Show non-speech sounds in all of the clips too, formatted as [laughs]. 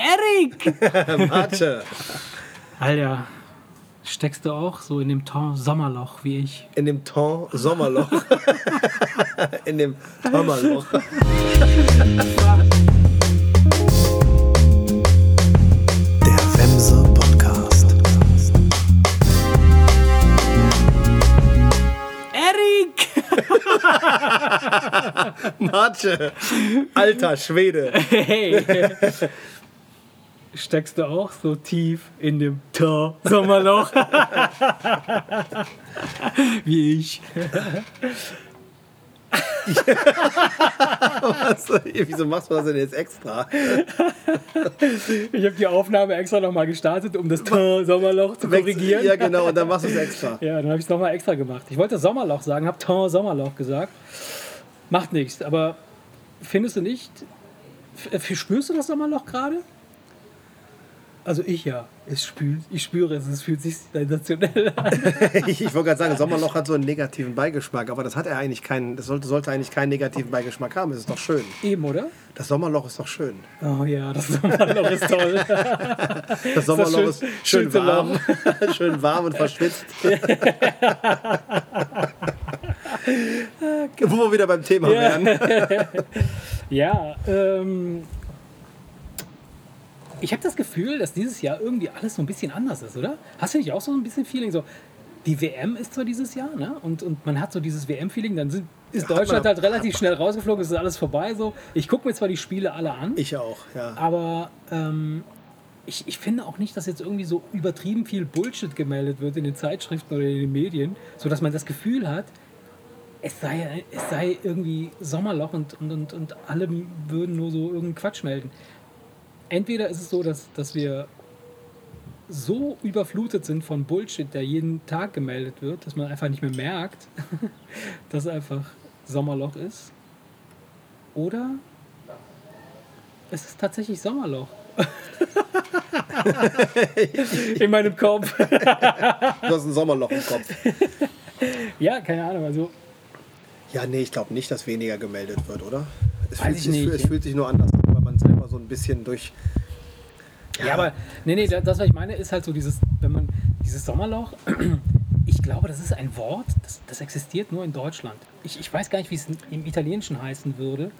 Erik! [laughs] Mathe. Alter, steckst du auch so in dem Ton Sommerloch wie ich? In dem Ton Sommerloch. [laughs] In dem Sommerloch. Der Wemse Podcast. Erik! [laughs] Mathe. Alter Schwede. Hey! Steckst du auch so tief in dem Ton Sommerloch? [laughs] wie ich. [laughs] Was? Wieso machst du das denn jetzt extra? Ich habe die Aufnahme extra nochmal gestartet, um das Ton Sommerloch zu korrigieren. Ja, genau, und dann machst du es extra. Ja, dann habe ich es nochmal extra gemacht. Ich wollte Sommerloch sagen, habe Ton Sommerloch gesagt. Macht nichts, aber findest du nicht, spürst du das Sommerloch gerade? Also ich ja. Es spürt, ich spüre es, es fühlt sich sensationell an. [laughs] Ich, ich wollte gerade sagen, Sommerloch hat so einen negativen Beigeschmack, aber das hat er eigentlich keinen, das sollte, sollte eigentlich keinen negativen Beigeschmack haben. Es ist doch schön. Eben, oder? Das Sommerloch ist doch schön. Oh ja, das Sommerloch ist toll. [laughs] [laughs] Das Sommerloch schön- ist schön, schön zu warm. schön warm und verschwitzt. Wo wir wieder beim Thema Ja. wären. Ja, ähm, ich habe das Gefühl, dass dieses Jahr irgendwie alles so ein bisschen anders ist, oder? Hast du nicht auch so ein bisschen Feeling? So, die WM ist zwar dieses Jahr, ne? Und, und man hat so dieses WM-Feeling, dann sind, ist Ja, Deutschland man. halt relativ schnell rausgeflogen, es ist alles vorbei. So. Ich gucke mir zwar die Spiele alle an, Ich auch, ja. aber ähm, ich, ich finde auch nicht, dass jetzt irgendwie so übertrieben viel Bullshit gemeldet wird in den Zeitschriften oder in den Medien, sodass man das Gefühl hat, es sei, es sei irgendwie Sommerloch und, und, und, und alle würden nur so irgendeinen Quatsch melden. Entweder ist es so, dass, dass wir so überflutet sind von Bullshit, der jeden Tag gemeldet wird, dass man einfach nicht mehr merkt, [laughs] dass einfach Sommerloch ist. Oder es ist tatsächlich Sommerloch. [laughs] In meinem Kopf. Du hast ein Sommerloch im Kopf. [laughs] Ja, keine Ahnung. Also, Ja, nee, ich glaube nicht, dass weniger gemeldet wird, oder? Es, Weiß fühlt, ich sich- nicht. es fühlt sich nur anders an, weil man selber so ein bisschen durch. ja, aber nee, nee, das, was ich meine, ist halt so dieses, wenn man dieses Sommerloch, [clears throat] ich glaube, das ist ein Wort, das, das existiert nur in Deutschland. Ich, ich weiß gar nicht, wie es im Italienischen heißen würde.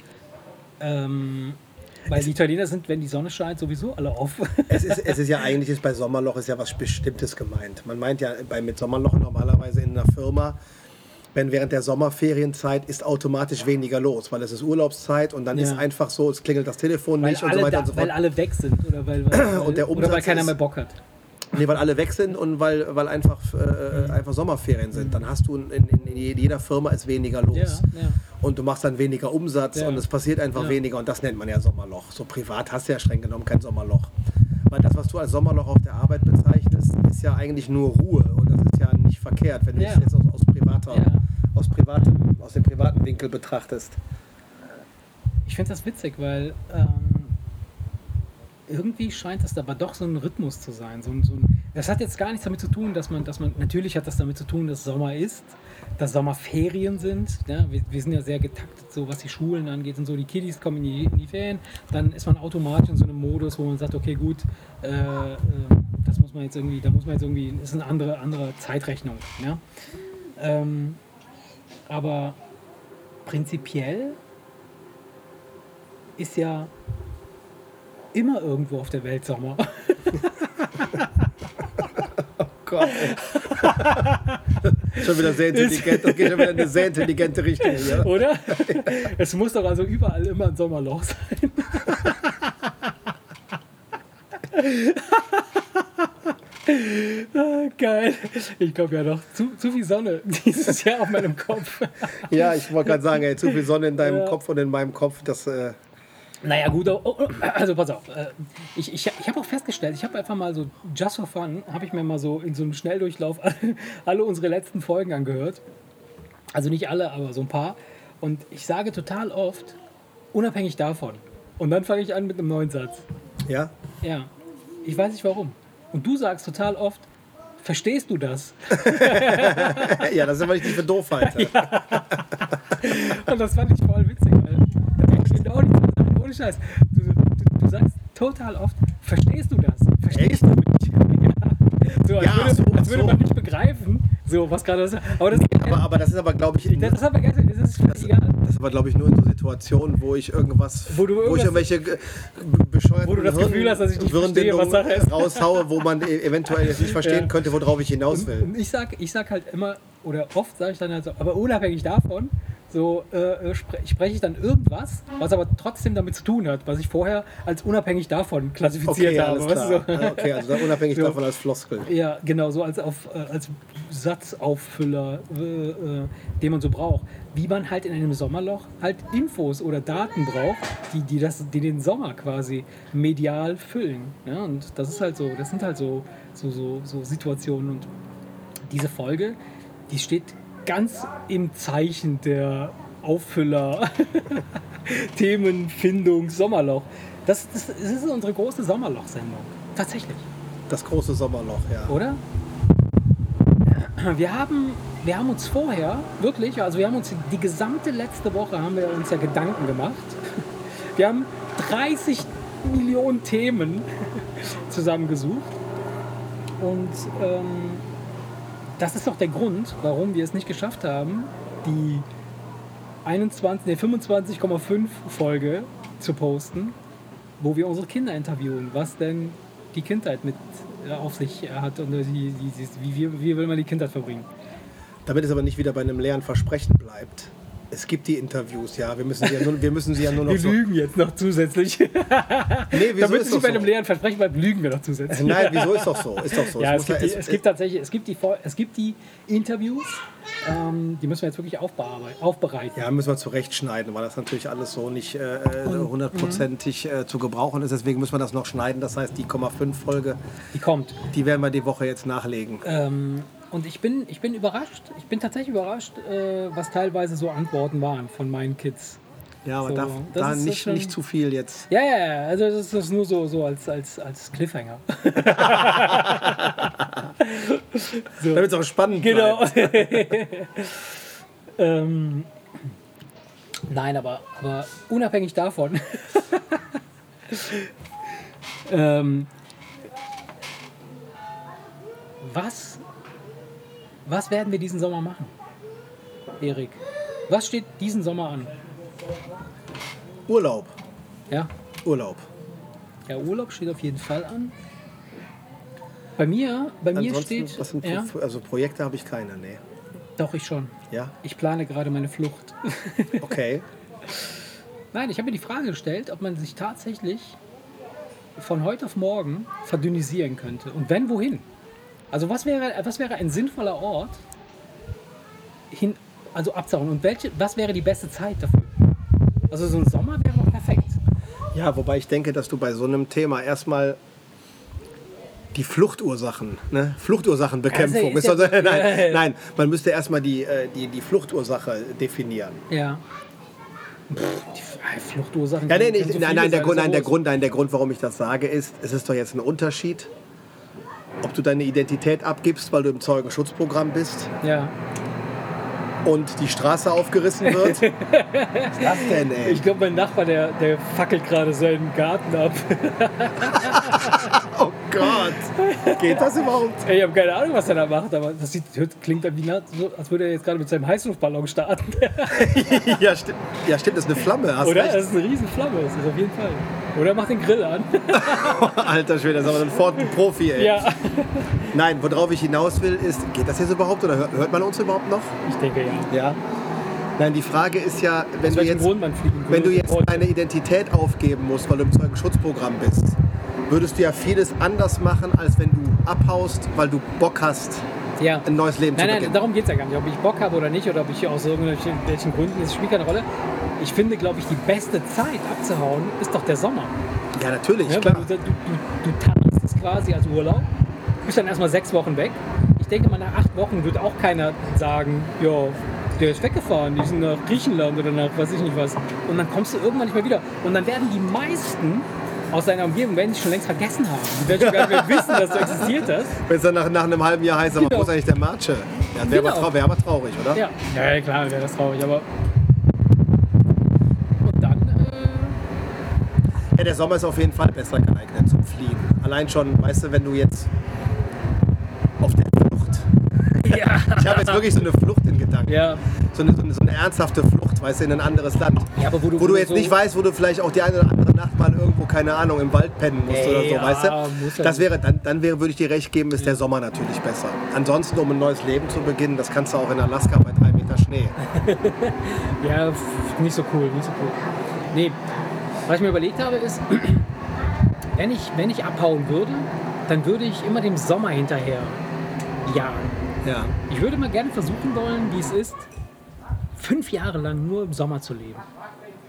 Ähm, weil die Italiener sind, wenn die Sonne scheint, sowieso alle auf. [laughs] Es ist, es ist ja [laughs] eigentlich ist bei Sommerloch ist ja was Bestimmtes gemeint. Man meint ja bei, mit Sommerloch normalerweise in einer Firma, wenn während der Sommerferienzeit ist automatisch weniger los, weil es ist Urlaubszeit und dann Ja. ist einfach so, es klingelt das Telefon weil, nicht und so weiter da, und so weil fort. alle weg sind oder weil, weil, [clears throat] Und der oder weil keiner mehr Bock hat. Nee, weil alle weg sind und weil, weil einfach, äh, Mhm. einfach Sommerferien sind. Dann hast du in, in, in jeder Firma ist weniger los. Ja, ja. Und du machst dann weniger Umsatz und es passiert einfach weniger und das nennt man ja Sommerloch. So privat hast du ja streng genommen kein Sommerloch. Weil das, was du als Sommerloch auf der Arbeit bezeichnest, ist ja eigentlich nur Ruhe und das ist ja nicht verkehrt, wenn du es jetzt aus, aus, privater. Aus, privatem, aus dem privaten Winkel betrachtest. Ich finde das witzig, weil ähm, irgendwie scheint das aber doch so ein Rhythmus zu sein. So ein, so ein, das hat jetzt gar nichts damit zu tun, dass man, dass man, natürlich hat das damit zu tun, dass Sommer ist, dass Sommerferien sind. Ja? Wir, wir sind ja sehr getaktet, so was die Schulen angeht und so. Die Kiddies kommen in die, in die Ferien, dann ist man automatisch in so einem Modus, wo man sagt, okay, gut, äh, äh, das muss man jetzt irgendwie, da muss man jetzt irgendwie, ist eine andere, andere Zeitrechnung. Ja? Ähm, aber prinzipiell ist ja immer irgendwo auf der Welt Sommer. [laughs] Gott, ey. [laughs] schon wieder sehr intelligent, das geht schon wieder in eine sehr intelligente Richtung hier. [laughs] Oder? Es muss doch also überall immer ein Sommerloch sein. Ah, Geil. Ich glaube ja noch zu, zu viel Sonne [laughs] dieses Jahr auf meinem Kopf. Ja, ich wollte gerade sagen, ey, zu viel Sonne in deinem Ja. Kopf und in meinem Kopf, das. Äh, Naja, gut, oh, oh, also pass auf. äh, Ich, ich, ich habe auch festgestellt, ich habe einfach mal so, just for fun, habe ich mir mal so in so einem Schnelldurchlauf [laughs] alle, alle unsere letzten Folgen angehört. Also nicht alle, aber so ein paar. Und ich sage total oft, unabhängig davon. Und dann fange ich an mit einem neuen Satz. ja? Ja, ich weiß nicht warum. Und du sagst total oft, verstehst du das? [laughs] ja, das ist, weil ich dich für doof halte. [laughs] Und das fand ich voll witzig, weil da ich genau die Sache, ohne Scheiß. Du, du, du sagst total oft, verstehst du das? Verstehst du mich? [laughs] ja. So, als, Ja, würde, so, als würde so. man nicht begreifen, so was gerade ist. Aber das, Aber, aber das ist aber, glaube ich, das, das, ganz- das ist egal. Das ist aber, glaube ich, nur in so Situationen, wo ich irgendwas, Wo du wo ich irgendwelche ge- be- bescheuerten Wo du das Gefühl hast, dass ich nicht verstehe, was Sache ist. raushaue, wo man e- eventuell jetzt nicht verstehen Ja. könnte, worauf ich hinaus will. Und ich sag, ich sag halt immer, oder oft sage ich dann halt so, aber unabhängig davon, so äh, spre spreche ich dann irgendwas, was aber trotzdem damit zu tun hat, was ich vorher als unabhängig davon klassifiziert Okay, habe. alles weißt klar. du, so. Ah, Okay, also unabhängig [laughs] So. davon als Floskel. Ja, genau, so als, auf, äh, als Satzauffüller, äh, äh, den man so braucht. Wie man halt in einem Sommerloch halt Infos oder Daten braucht, die, die, das, die den Sommer quasi medial füllen. Ja, und das ist halt so, das sind halt so, so, so, so Situationen. Und diese Folge, die steht ganz im Zeichen der Auffüller, [laughs] Themenfindung, Sommerloch. Das, das, das ist unsere große Sommerloch-Sendung. Tatsächlich Das große Sommerloch, ja. oder? Wir haben, wir haben uns vorher, wirklich, also wir haben uns die gesamte letzte Woche haben wir uns ja Gedanken gemacht. Wir haben 30 Millionen Themen zusammengesucht. Und ähm, das ist auch der Grund, warum wir es nicht geschafft haben, die 21, nee, 25,5 Folge zu posten, wo wir unsere Kinder interviewen, was denn die Kindheit mit auf sich hat und äh, die, die, die, wie, wie, wie will man die Kindheit verbringen. Damit es aber nicht wieder bei einem leeren Versprechen bleibt. Es gibt die Interviews, ja. Wir müssen sie ja nur, wir müssen sie ja nur noch Wir so. lügen jetzt noch zusätzlich. Nee, wieso Damit es nicht bei einem so? leeren Versprechen bleibt, lügen wir noch zusätzlich. Nein, wieso ist doch so? Ist doch so. Ja, Es es gibt, die, ja- es gibt tatsächlich, es gibt die, es gibt die Interviews, ähm, die müssen wir jetzt wirklich aufbereiten. Ja, müssen wir zurechtschneiden, weil das natürlich alles so nicht äh, äh, hundertprozentig äh, zu gebrauchen ist. Deswegen müssen wir das noch schneiden. Das heißt, die 0,5 Folge, Die kommt. die werden wir die Woche jetzt nachlegen. Ähm, und ich bin, ich bin überrascht, ich bin tatsächlich überrascht, äh, was teilweise so Antworten waren von meinen Kids. Ja, aber so, da ist nicht, schon- nicht zu viel jetzt. Ja, ja, ja, also das ist nur so, so als, als, als Cliffhanger. [laughs] [laughs] Damit es auch spannend Genau. bleibt. [laughs] ähm, nein, aber, aber unabhängig davon. ähm, was, was werden wir diesen Sommer machen? Erik, was steht diesen Sommer an? Urlaub. Ja, Urlaub. ja Urlaub steht auf jeden Fall an. Bei mir, bei mir steht. was sind ja, also Projekte habe ich keine, nee. doch, ich schon. Ja, Ich plane gerade meine Flucht. [laughs] okay. Nein, ich habe mir die Frage gestellt, ob man sich tatsächlich von heute auf morgen verdünnisieren könnte. Und wenn, wohin? Also was wäre, was wäre ein sinnvoller Ort, hin, also abzuhauen? Und welche, was wäre die beste Zeit dafür? Also so ein Sommer wäre doch perfekt. Ja, wobei ich denke, dass du bei so einem Thema erstmal die Fluchtursachen, ne? Fluchtursachenbekämpfung. Also doch- [laughs] nein, ja, nein, man müsste erstmal die, äh, die, die Fluchtursache definieren. Ja. Pff, die F- Fluchtursachen. Ja, nee, nee, so nein, nein, der Grund, nein, der. Grund, nein, der Grund, warum ich das sage, ist, es ist doch jetzt ein Unterschied, ob du deine Identität abgibst, weil du im Zeugenschutzprogramm bist Ja. und die Straße aufgerissen wird. [laughs] Was ist das denn, ey? Ich glaube, mein Nachbar, der, der fackelt gerade seinen Garten ab. Oh [laughs] Gott. Geht das überhaupt? Ey, Ich habe keine Ahnung, was er da macht, aber das sieht, klingt wie nah, so, als würde er jetzt gerade mit seinem Heißluftballon starten. [laughs] ja, stimmt. ja, stimmt, das ist eine Flamme, hast Oder? recht. Das ist eine riesen Flamme, das ist auf jeden Fall. Oder er macht den Grill an. [laughs] Alter Schwede, das ist aber ein Ford ein Profi, ey. ja. Nein, worauf ich hinaus will, ist, geht das jetzt überhaupt oder hört, man uns überhaupt noch? Ich denke ja. Ja. Nein, die Frage ist ja, wenn du jetzt, wenn du jetzt deine Identität aufgeben musst, weil du im Zeugenschutzprogramm bist, würdest du ja vieles anders machen, als wenn du abhaust, weil du Bock hast, ja. ein neues Leben Nein, zu nein, beginnen. darum geht es ja gar nicht. Ob ich Bock habe oder nicht oder ob ich aus irgendwelchen welchen Gründen, das spielt keine Rolle. Ich finde, glaube ich, die beste Zeit abzuhauen ist doch der Sommer. ja, natürlich, Ja, weil klar. du, du, du, du tanzt es quasi als Urlaub, bist dann erstmal sechs Wochen weg. Ich denke mal, nach acht Wochen wird auch keiner sagen, ja, der ist weggefahren, die sind nach Griechenland oder nach weiß ich nicht was. Und dann kommst du irgendwann nicht mehr wieder. Und dann werden die meisten aus deiner Umgebung werden dich schon längst vergessen haben. Die werden schon gar nicht mehr wissen, dass du existiert hast. Wenn es dann nach, nach einem halben Jahr heißt, aber Genau. wo ist eigentlich der Marche? Ja, wäre Genau. aber, wär aber traurig, oder? Ja, ja ja, klar, wäre das traurig, aber. Und dann, äh, Ja, der Sommer ist auf jeden Fall besser geeignet zum Fliegen. Allein schon, weißt du, wenn du jetzt auf der Flucht. Ja. Ich habe jetzt wirklich so eine Flucht Gedanken. Ja. So, eine, so, eine, so eine ernsthafte Flucht, weißt du, in ein anderes Land. Ja, aber wo du- wo du jetzt so- nicht weißt, wo du vielleicht auch die eine oder andere Nacht mal irgendwo, keine Ahnung, im Wald pennen musst oder so, Ja, weißt du? Das wäre, dann, dann wäre, würde ich dir recht geben, ist der Sommer natürlich besser. Ansonsten, um ein neues Leben zu beginnen, das kannst du auch in Alaska bei drei Meter Schnee. [laughs] Ja, nicht so cool, nicht so cool. Nee, was ich mir überlegt habe ist, [clears throat] wenn ich, wenn ich abhauen würde, dann würde ich immer dem Sommer hinterher jagen. Ja. Ich würde mal gerne versuchen wollen, wie es ist, fünf Jahre lang nur im Sommer zu leben.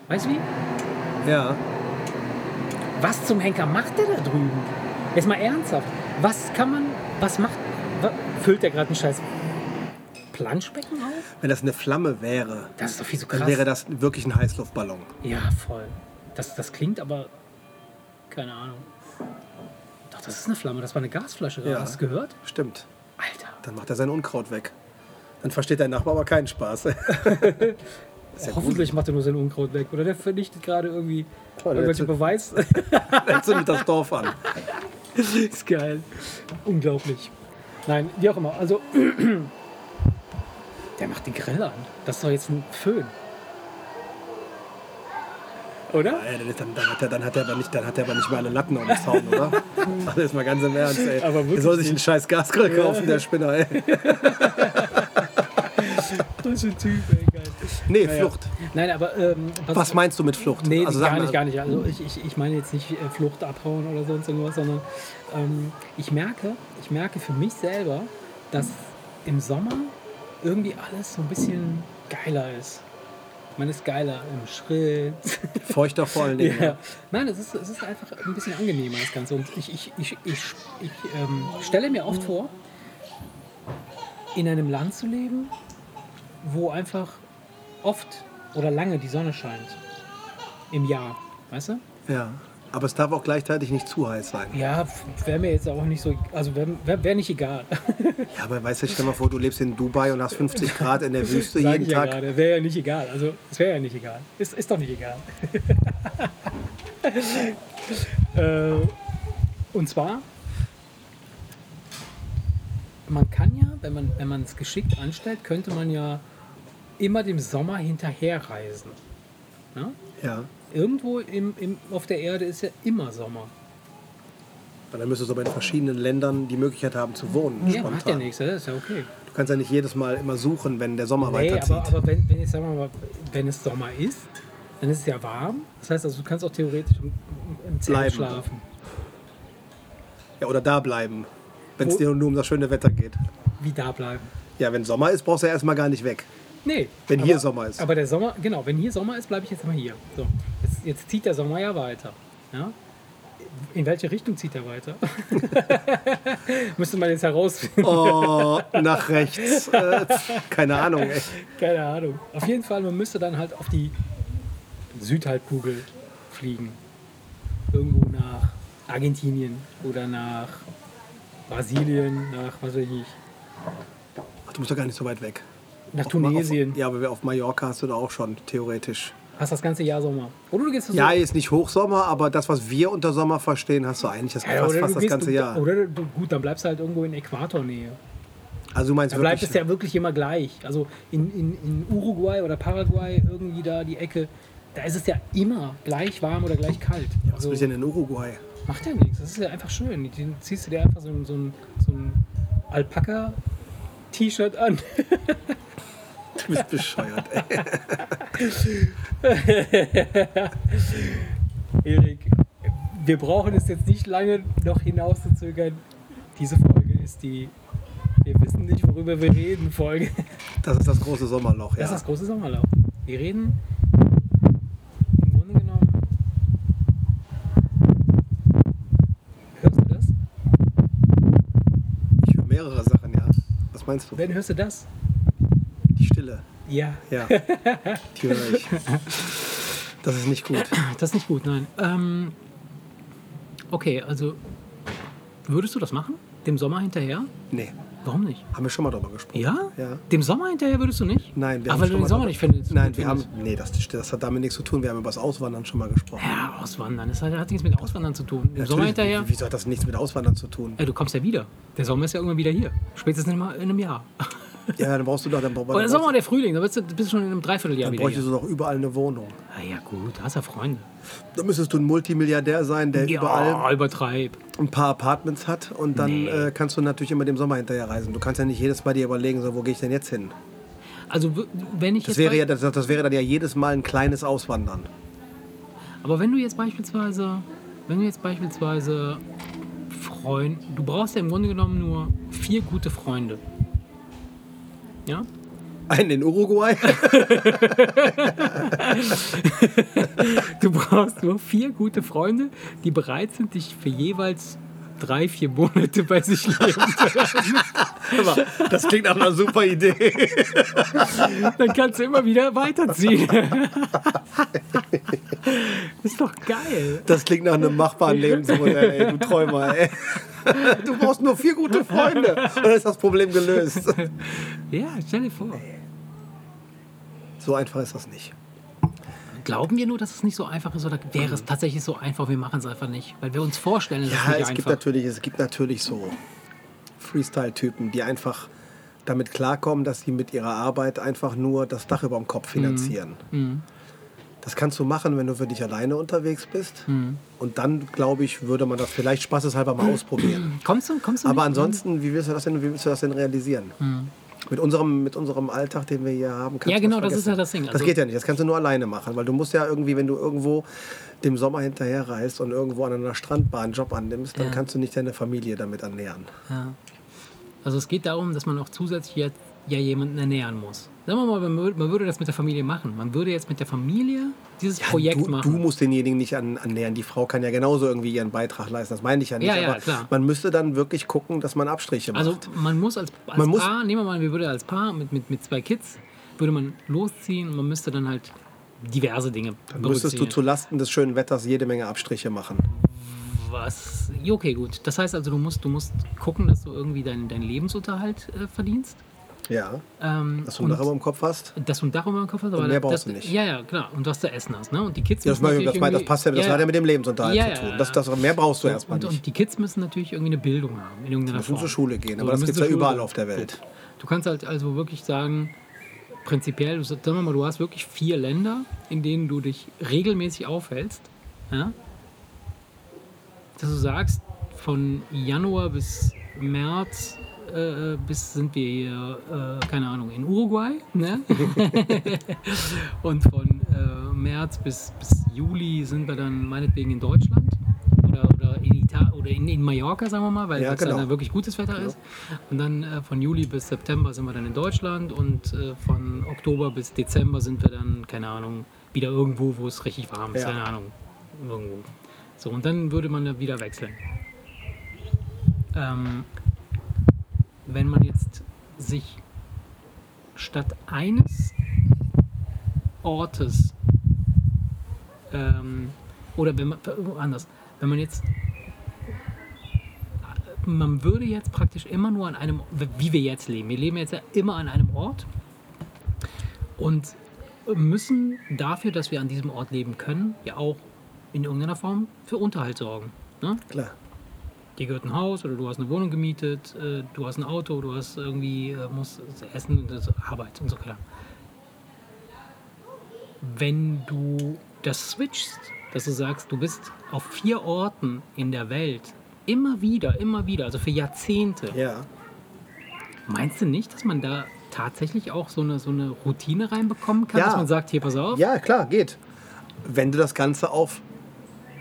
Weißt du wie? Ja. Was zum Henker macht der da drüben? Jetzt mal ernsthaft. Was kann man, was macht, wa- füllt der gerade einen scheiß Planschbecken auf? Wenn das eine Flamme wäre, Das ist doch viel so dann krass. wäre das wirklich ein Heißluftballon. Ja, voll. Das, das klingt aber. Keine Ahnung. Doch, das ist eine Flamme. Das war eine Gasflasche. Ja. Hast du gehört? Stimmt. Alter. Dann macht er sein Unkraut weg. Dann versteht dein Nachbar aber keinen Spaß. [laughs] Hoffentlich macht er nur sein Unkraut weg. Oder der vernichtet gerade irgendwie Toll, irgendwelche Beweis. [laughs] Er zündet das Dorf an. [laughs] ist geil. Unglaublich. Nein, wie auch immer. Also, [clears throat] der macht den Grill an. Das ist doch jetzt ein Föhn. Oder? Ja, dann, dann, hat er, dann, hat er aber nicht, dann hat er aber nicht mal alle Latten am Zaun, oder? [laughs] Jetzt mal ganz im Ernst, ey. Aber er soll sich einen scheiß Gasgrill kaufen, der Spinner, ey. Das ist ein Typ, ey, geil. Nee, Naja. Flucht. Nein, aber. Ähm, Was meinst du mit Flucht? Nee, also gar nicht, gar nicht. Also ich, ich, ich meine jetzt nicht äh, Flucht abhauen oder sonst irgendwas, sondern ähm, ich merke, ich merke für mich selber, dass im Sommer irgendwie alles so ein bisschen geiler ist. Man ist geiler im Schritt. Feuchter vor allen Dingen. [laughs] ja. Nein, es ist, es ist einfach ein bisschen angenehmer, das Ganze. Und ich, ich, ich, ich, ich ähm, stelle mir oft vor, in einem Land zu leben, wo einfach oft oder lange die Sonne scheint. Im Jahr. Weißt du? Ja. Aber es darf auch gleichzeitig nicht zu heiß sein. Ja, wäre mir jetzt auch nicht so. Also wäre wär, nicht egal. [laughs] Ja, aber weißt du, stell dir mal vor, du lebst in Dubai und hast 50 Grad in der [laughs] Wüste jeden ja Tag. gerade. Wäre ja nicht egal. Also, es wäre ja nicht egal. Ist, ist doch nicht egal. [laughs] äh, und zwar, man kann ja, wenn man wenn es geschickt anstellt, könnte man ja immer dem Sommer hinterherreisen. Ne? Ja. Irgendwo im, im, auf der Erde ist ja immer Sommer. Und dann müsstest du aber in verschiedenen Ländern die Möglichkeit haben zu wohnen. Ja, macht ja spontan. nichts, das ist ja okay. Du kannst ja nicht jedes Mal immer suchen, wenn der Sommer Nee, weiterzieht. aber, aber wenn, wenn, sagen wir mal, wenn es Sommer ist, dann ist es ja warm. Das heißt also, du kannst auch theoretisch im, im Zelt Bleiben. schlafen. Ja, oder da bleiben, wenn es dir nur um das schöne Wetter geht. Wie da bleiben. Ja, wenn Sommer ist, brauchst du ja erstmal gar nicht weg. Nee. Wenn aber, hier Sommer ist. Aber der Sommer, genau, wenn hier Sommer ist, bleibe ich jetzt mal hier. So, jetzt, jetzt zieht der Sommer ja weiter. Ja? In welche Richtung zieht er weiter? [laughs] Müsste man jetzt herausfinden. Oh, nach rechts. [laughs] Äh, keine Ahnung, ey. Keine Ahnung. Auf jeden Fall, man müsste dann halt auf die Südhalbkugel fliegen. Irgendwo nach Argentinien oder nach Brasilien, nach was weiß ich, Ach, du musst doch gar nicht so weit weg. nach Auf Tunesien. Auf, ja, aber auf Mallorca hast du da auch schon, theoretisch. Hast das ganze Jahr Sommer. Oder du gehst so, Ja, ist nicht Hochsommer, aber das, was wir unter Sommer verstehen, hast du eigentlich das, Ja, fast, fast das ganze Jahr. Oder du, gut, dann bleibst du halt irgendwo in Äquatornähe. Also du meinst Da bleibt es ja wirklich immer gleich. Also in, in, in Uruguay oder Paraguay, irgendwie da die Ecke, da ist es ja immer gleich warm oder gleich kalt. was Also, ich denn in Uruguay? macht ja nichts. Das ist ja einfach schön. Den ziehst du dir einfach so, so so ein Alpaka-T-Shirt an. [laughs] Du bist bescheuert, ey. [laughs] Erik, wir brauchen es jetzt nicht lange noch hinauszuzögern. Diese Folge ist die Wir wissen nicht, worüber wir reden, Folge. Das ist das große Sommerloch, ja. Das ist das große Sommerlauf. Wir reden im Grunde genommen. Hörst du das? ich höre mehrere Sachen, ja. Was meinst du? Ben, hörst du das? Die Stille. Ja. Ja, die höre ich. Das ist nicht gut. Das ist nicht gut, nein. Ähm, okay, also würdest du das machen? Dem Sommer hinterher? Nee. Warum nicht? Haben wir schon mal drüber gesprochen. Ja? Ja. Dem Sommer hinterher würdest du nicht? Nein, wir Aber haben weil du schon den mal Sommer nicht findest. Nein, wir haben. Nee, das, das hat damit nichts zu tun. Wir haben über das Auswandern schon mal gesprochen. Ja, Auswandern. Das hat, hat nichts mit Auswandern zu tun. Im Sommer hinterher. wie- Wieso hat das nichts mit Auswandern zu tun? Ey, du kommst ja wieder. Der Sommer ist ja irgendwann wieder hier. Spätestens in einem Jahr. Ja, dann brauchst du doch. Dann, brauchst- Oder der Sommer, der Frühling. Da bist du, bist du schon in einem Dreivierteljahr dann wieder bräuchtest hier. du doch überall eine Wohnung. Ah, ja, gut. Da hast ja Freunde. Da müsstest du ein Multimilliardär sein, der überall Ja, übertreib. ein paar Apartments hat und dann Nee. äh, kannst du natürlich immer dem Sommer hinterher reisen. Du kannst ja nicht jedes Mal dir überlegen, so, wo gehe ich denn jetzt hin? Also, wenn ich Das jetzt. wäre, ja, das, das wäre dann ja jedes Mal ein kleines Auswandern. Aber wenn du jetzt beispielsweise, wenn du jetzt beispielsweise Freund, du brauchst ja im Grunde genommen nur vier gute Freunde. Ja? Einen in Uruguay? [laughs] Du brauchst nur vier gute Freunde, die bereit sind, dich für jeweils drei, vier Monate bei sich leben lassen. [laughs] Das klingt nach einer super Idee. [laughs] Dann kannst du immer wieder weiterziehen. [laughs] ist doch geil. Das klingt nach einem machbaren Lebensmodell, ey, du Träumer, ey. Du brauchst nur vier gute Freunde und dann ist das Problem gelöst. Ja, stell dir vor. So einfach ist das nicht. Glauben wir nur, dass es nicht so einfach ist oder wäre es tatsächlich so einfach, wir machen es einfach nicht? Weil wir uns vorstellen, es ist Ja, nicht es gibt, einfach. natürlich, es gibt natürlich so Freestyle-Typen, die einfach damit klarkommen, dass sie mit ihrer Arbeit einfach nur das Dach über dem Kopf finanzieren. Das kannst du machen, wenn du für dich alleine unterwegs bist. Und dann, glaube ich, würde man das vielleicht spaßeshalber mal [clears throat] ausprobieren. Kommst du, kommst du Aber ansonsten, wie willst du das denn, wie willst du das denn realisieren? Mit unserem, mit unserem Alltag, den wir hier haben, kannst Ja, genau, das ist ja das Ding. Das Also- geht ja nicht, das kannst du nur alleine machen, weil du musst ja irgendwie, wenn du irgendwo dem Sommer hinterher reist und irgendwo an einer Strandbahn einen Job annimmst, dann Ja. kannst du nicht deine Familie damit ernähren. Ja. Also es geht darum, dass man auch zusätzlich jetzt ja jemanden ernähren muss. Sagen wir mal, man würde, das mit der Familie machen. Man würde jetzt mit der Familie dieses Projekt du, du machen. musst denjenigen nicht an, ernähren. Die Frau kann ja genauso irgendwie ihren Beitrag leisten. Das meine ich ja nicht. Ja, ja, aber klar. man müsste dann wirklich gucken, dass man Abstriche macht. also man muss als, als Man muss- Paar, nehmen wir mal, wir würde als Paar mit, mit, mit zwei Kids, würde man losziehen und man müsste dann halt diverse Dinge dann müsstest du berücksichtigen. zu Lasten des schönen Wetters jede Menge Abstriche machen. Was? Ja, Okay, gut. Das heißt also, du musst, du musst gucken, dass du irgendwie deinen deinen Lebensunterhalt äh, verdienst. Ja, Ähm, dass du ein Dach über dem Kopf hast. dass du ein Dach über dem Kopf hast, aber mehr das, brauchst du nicht. Ja, ja, klar. Und was zu essen hast. Ne? Und die Kids Ja, das, müssen das, meine, das passt ja, das hat ja mit dem Lebensunterhalt Ja, zu ja, tun. ja. Das, das, mehr brauchst du erstmal und, nicht. und die Kids müssen natürlich irgendwie eine Bildung haben. In irgendeiner müssen Form. zur Schule gehen, So, aber das die gibt es ja überall auf der. Welt. Du kannst halt also wirklich sagen, prinzipiell, du, sagen wir mal, du hast wirklich vier Länder, in denen du dich regelmäßig aufhältst. Ja? Dass du sagst, von Januar bis März äh, bis sind wir hier, äh, keine Ahnung, in Uruguay. Ne? [laughs] Und von äh, März bis, bis Juli sind wir dann meinetwegen in Deutschland. Oder, oder, in, oder in, in Mallorca, sagen wir mal, weil Ja, es genau. dann wirklich gutes Wetter ist. Und dann äh, von Juli bis September sind wir dann in Deutschland und äh, von Oktober bis Dezember sind wir dann, keine Ahnung, wieder irgendwo, wo es richtig warm ist, Ja. keine Ahnung, irgendwo. So, und dann würde man wieder wechseln. Ähm, wenn man jetzt sich statt eines Ortes ähm, oder wenn man anders, wenn man jetzt man würde jetzt praktisch immer nur an einem, wie wir jetzt leben. Wir leben jetzt ja immer an einem Ort und müssen dafür, dass wir an diesem Ort leben können, ja auch in irgendeiner Form für Unterhalt sorgen. Ne? Klar. Dir gehört ein Haus oder du hast eine Wohnung gemietet, äh, du hast ein Auto, du hast irgendwie, äh, musst essen und das Arbeit und so weiter. Wenn du das switchst, dass du sagst, du bist auf vier Orten in der Welt, immer wieder, immer wieder, also für Jahrzehnte, Ja. meinst du nicht, dass man da tatsächlich auch so eine, so eine Routine reinbekommen kann, Ja. dass man sagt, hier, pass auf, ja, klar, geht. Wenn du das Ganze auf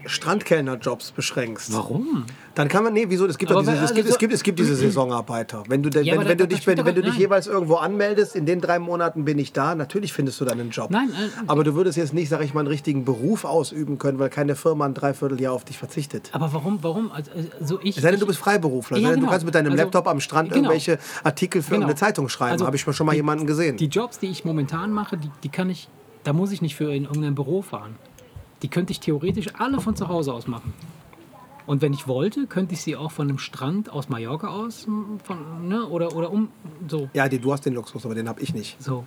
Strandkellnerjobs beschränkst. warum? Dann kann man, nee, wieso? Es gibt, diese, weil- es, gibt, also es, gibt, es gibt diese Saisonarbeiter. Wenn du, Ja, wenn, wenn du dich, wenn, wenn du dich nein. jeweils irgendwo anmeldest, in den drei Monaten bin ich da, natürlich findest du dann einen Job. Nein, äh, Aber du würdest jetzt nicht, sag ich mal, einen richtigen Beruf ausüben können, weil keine Firma ein Dreivierteljahr auf dich verzichtet. Aber warum, warum? Also, also ich, Es sei denn, du bist Freiberufler. Ja, genau. Du kannst mit deinem Also, Laptop am Strand genau. irgendwelche Artikel für Genau. eine Zeitung schreiben. Also, Habe ich schon mal die- jemanden gesehen. Die Jobs, die ich momentan mache, die, die kann ich, da muss ich nicht für in irgendein Büro fahren. Die könnte ich theoretisch alle von zu Hause aus machen. Und wenn ich wollte, könnte ich sie auch von einem Strand aus Mallorca aus, von, ne, oder, oder um, so, Ja, die, du hast den Luxus, aber den habe ich nicht. so.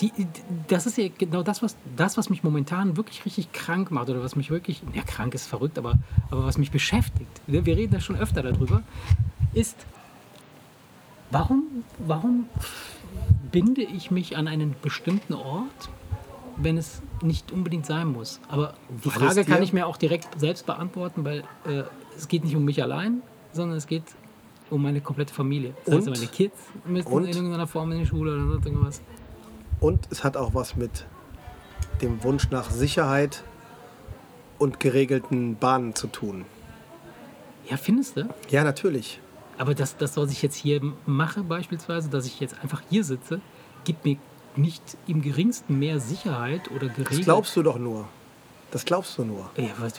Die, die, das ist ja genau das was, das, was mich momentan wirklich richtig krank macht oder was mich wirklich, ja, krank ist verrückt, aber, aber was mich beschäftigt, wir wir reden da schon öfter darüber, ist, warum, warum binde ich mich an einen bestimmten Ort, wenn es nicht unbedingt sein muss? Aber die es Frage kann ich mir auch direkt selbst beantworten, weil äh, es geht nicht um mich allein, sondern es geht um meine komplette Familie. Das heißt, Und? meine Kids müssen Und? in irgendeiner Form in die Schule oder sonst irgendwas. Und es hat auch was mit dem Wunsch nach Sicherheit und geregelten Bahnen zu tun. Ja, findest du? Ja, natürlich. Aber das, das, was ich jetzt hier mache, beispielsweise, dass ich jetzt einfach hier sitze, gibt mir nicht im geringsten mehr Sicherheit oder geregelt. Das glaubst du doch nur. Das glaubst du nur. Ja, was,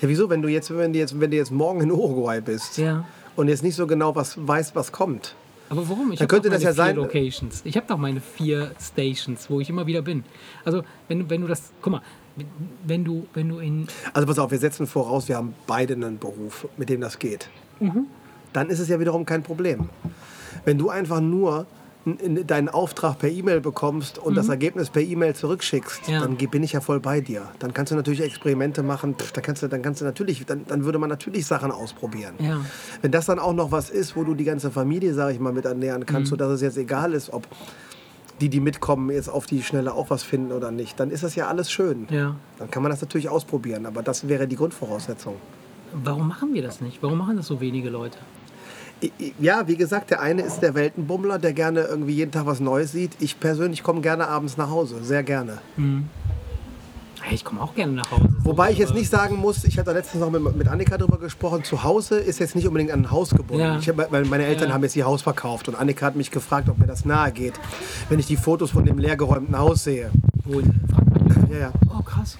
Ja, wieso, wenn du jetzt, wenn du jetzt, wenn du jetzt morgen in Uruguay bist ja. und jetzt nicht so genau was weißt, was kommt. Aber warum? Ich Dann hab könnte doch meine ja vier sein- Locations. Ich habe doch meine vier Stations, wo ich immer wieder bin. Also, wenn, du- wenn du das. Guck mal, wenn du, wenn du in. Also pass auf, wir setzen voraus, wir haben beide einen Beruf, mit dem das geht. Mhm. Dann ist es ja wiederum kein Problem. Wenn du einfach nur deinen Auftrag per E-Mail bekommst und das Ergebnis per E-Mail zurückschickst, Mhm. Ja. dann bin ich ja voll bei dir. Dann kannst du natürlich Experimente machen. Pff, da kannst du, dann kannst du natürlich, dann, dann würde man natürlich Sachen ausprobieren. Ja. Wenn das dann auch noch was ist, wo du die ganze Familie, sage ich mal, mit ernähren kannst, Mhm. sodass es jetzt egal ist, ob die, die mitkommen, jetzt auf die Schnelle auch was finden oder nicht, dann ist das ja alles schön. Ja. Dann kann man das natürlich ausprobieren, aber das wäre die Grundvoraussetzung. Warum machen wir das nicht? Warum machen das so wenige Leute? Ja, wie gesagt, der eine ist der Weltenbummler, der gerne irgendwie jeden Tag was Neues sieht. Ich persönlich komme gerne abends nach Hause, sehr gerne. Hey, ich komme auch gerne nach Hause. Wobei ich jetzt nicht sagen muss, ich hatte letztens noch mit, mit Annika darüber gesprochen, zu Hause ist jetzt nicht unbedingt an ein Haus gebunden. Ja. Ich hab, weil meine Eltern Ja. haben jetzt ihr Haus verkauft und Annika hat mich gefragt, ob mir das nahe geht, wenn ich die Fotos von dem leergeräumten Haus sehe. Wo in Frankreich? Ja, ja. Oh, krass.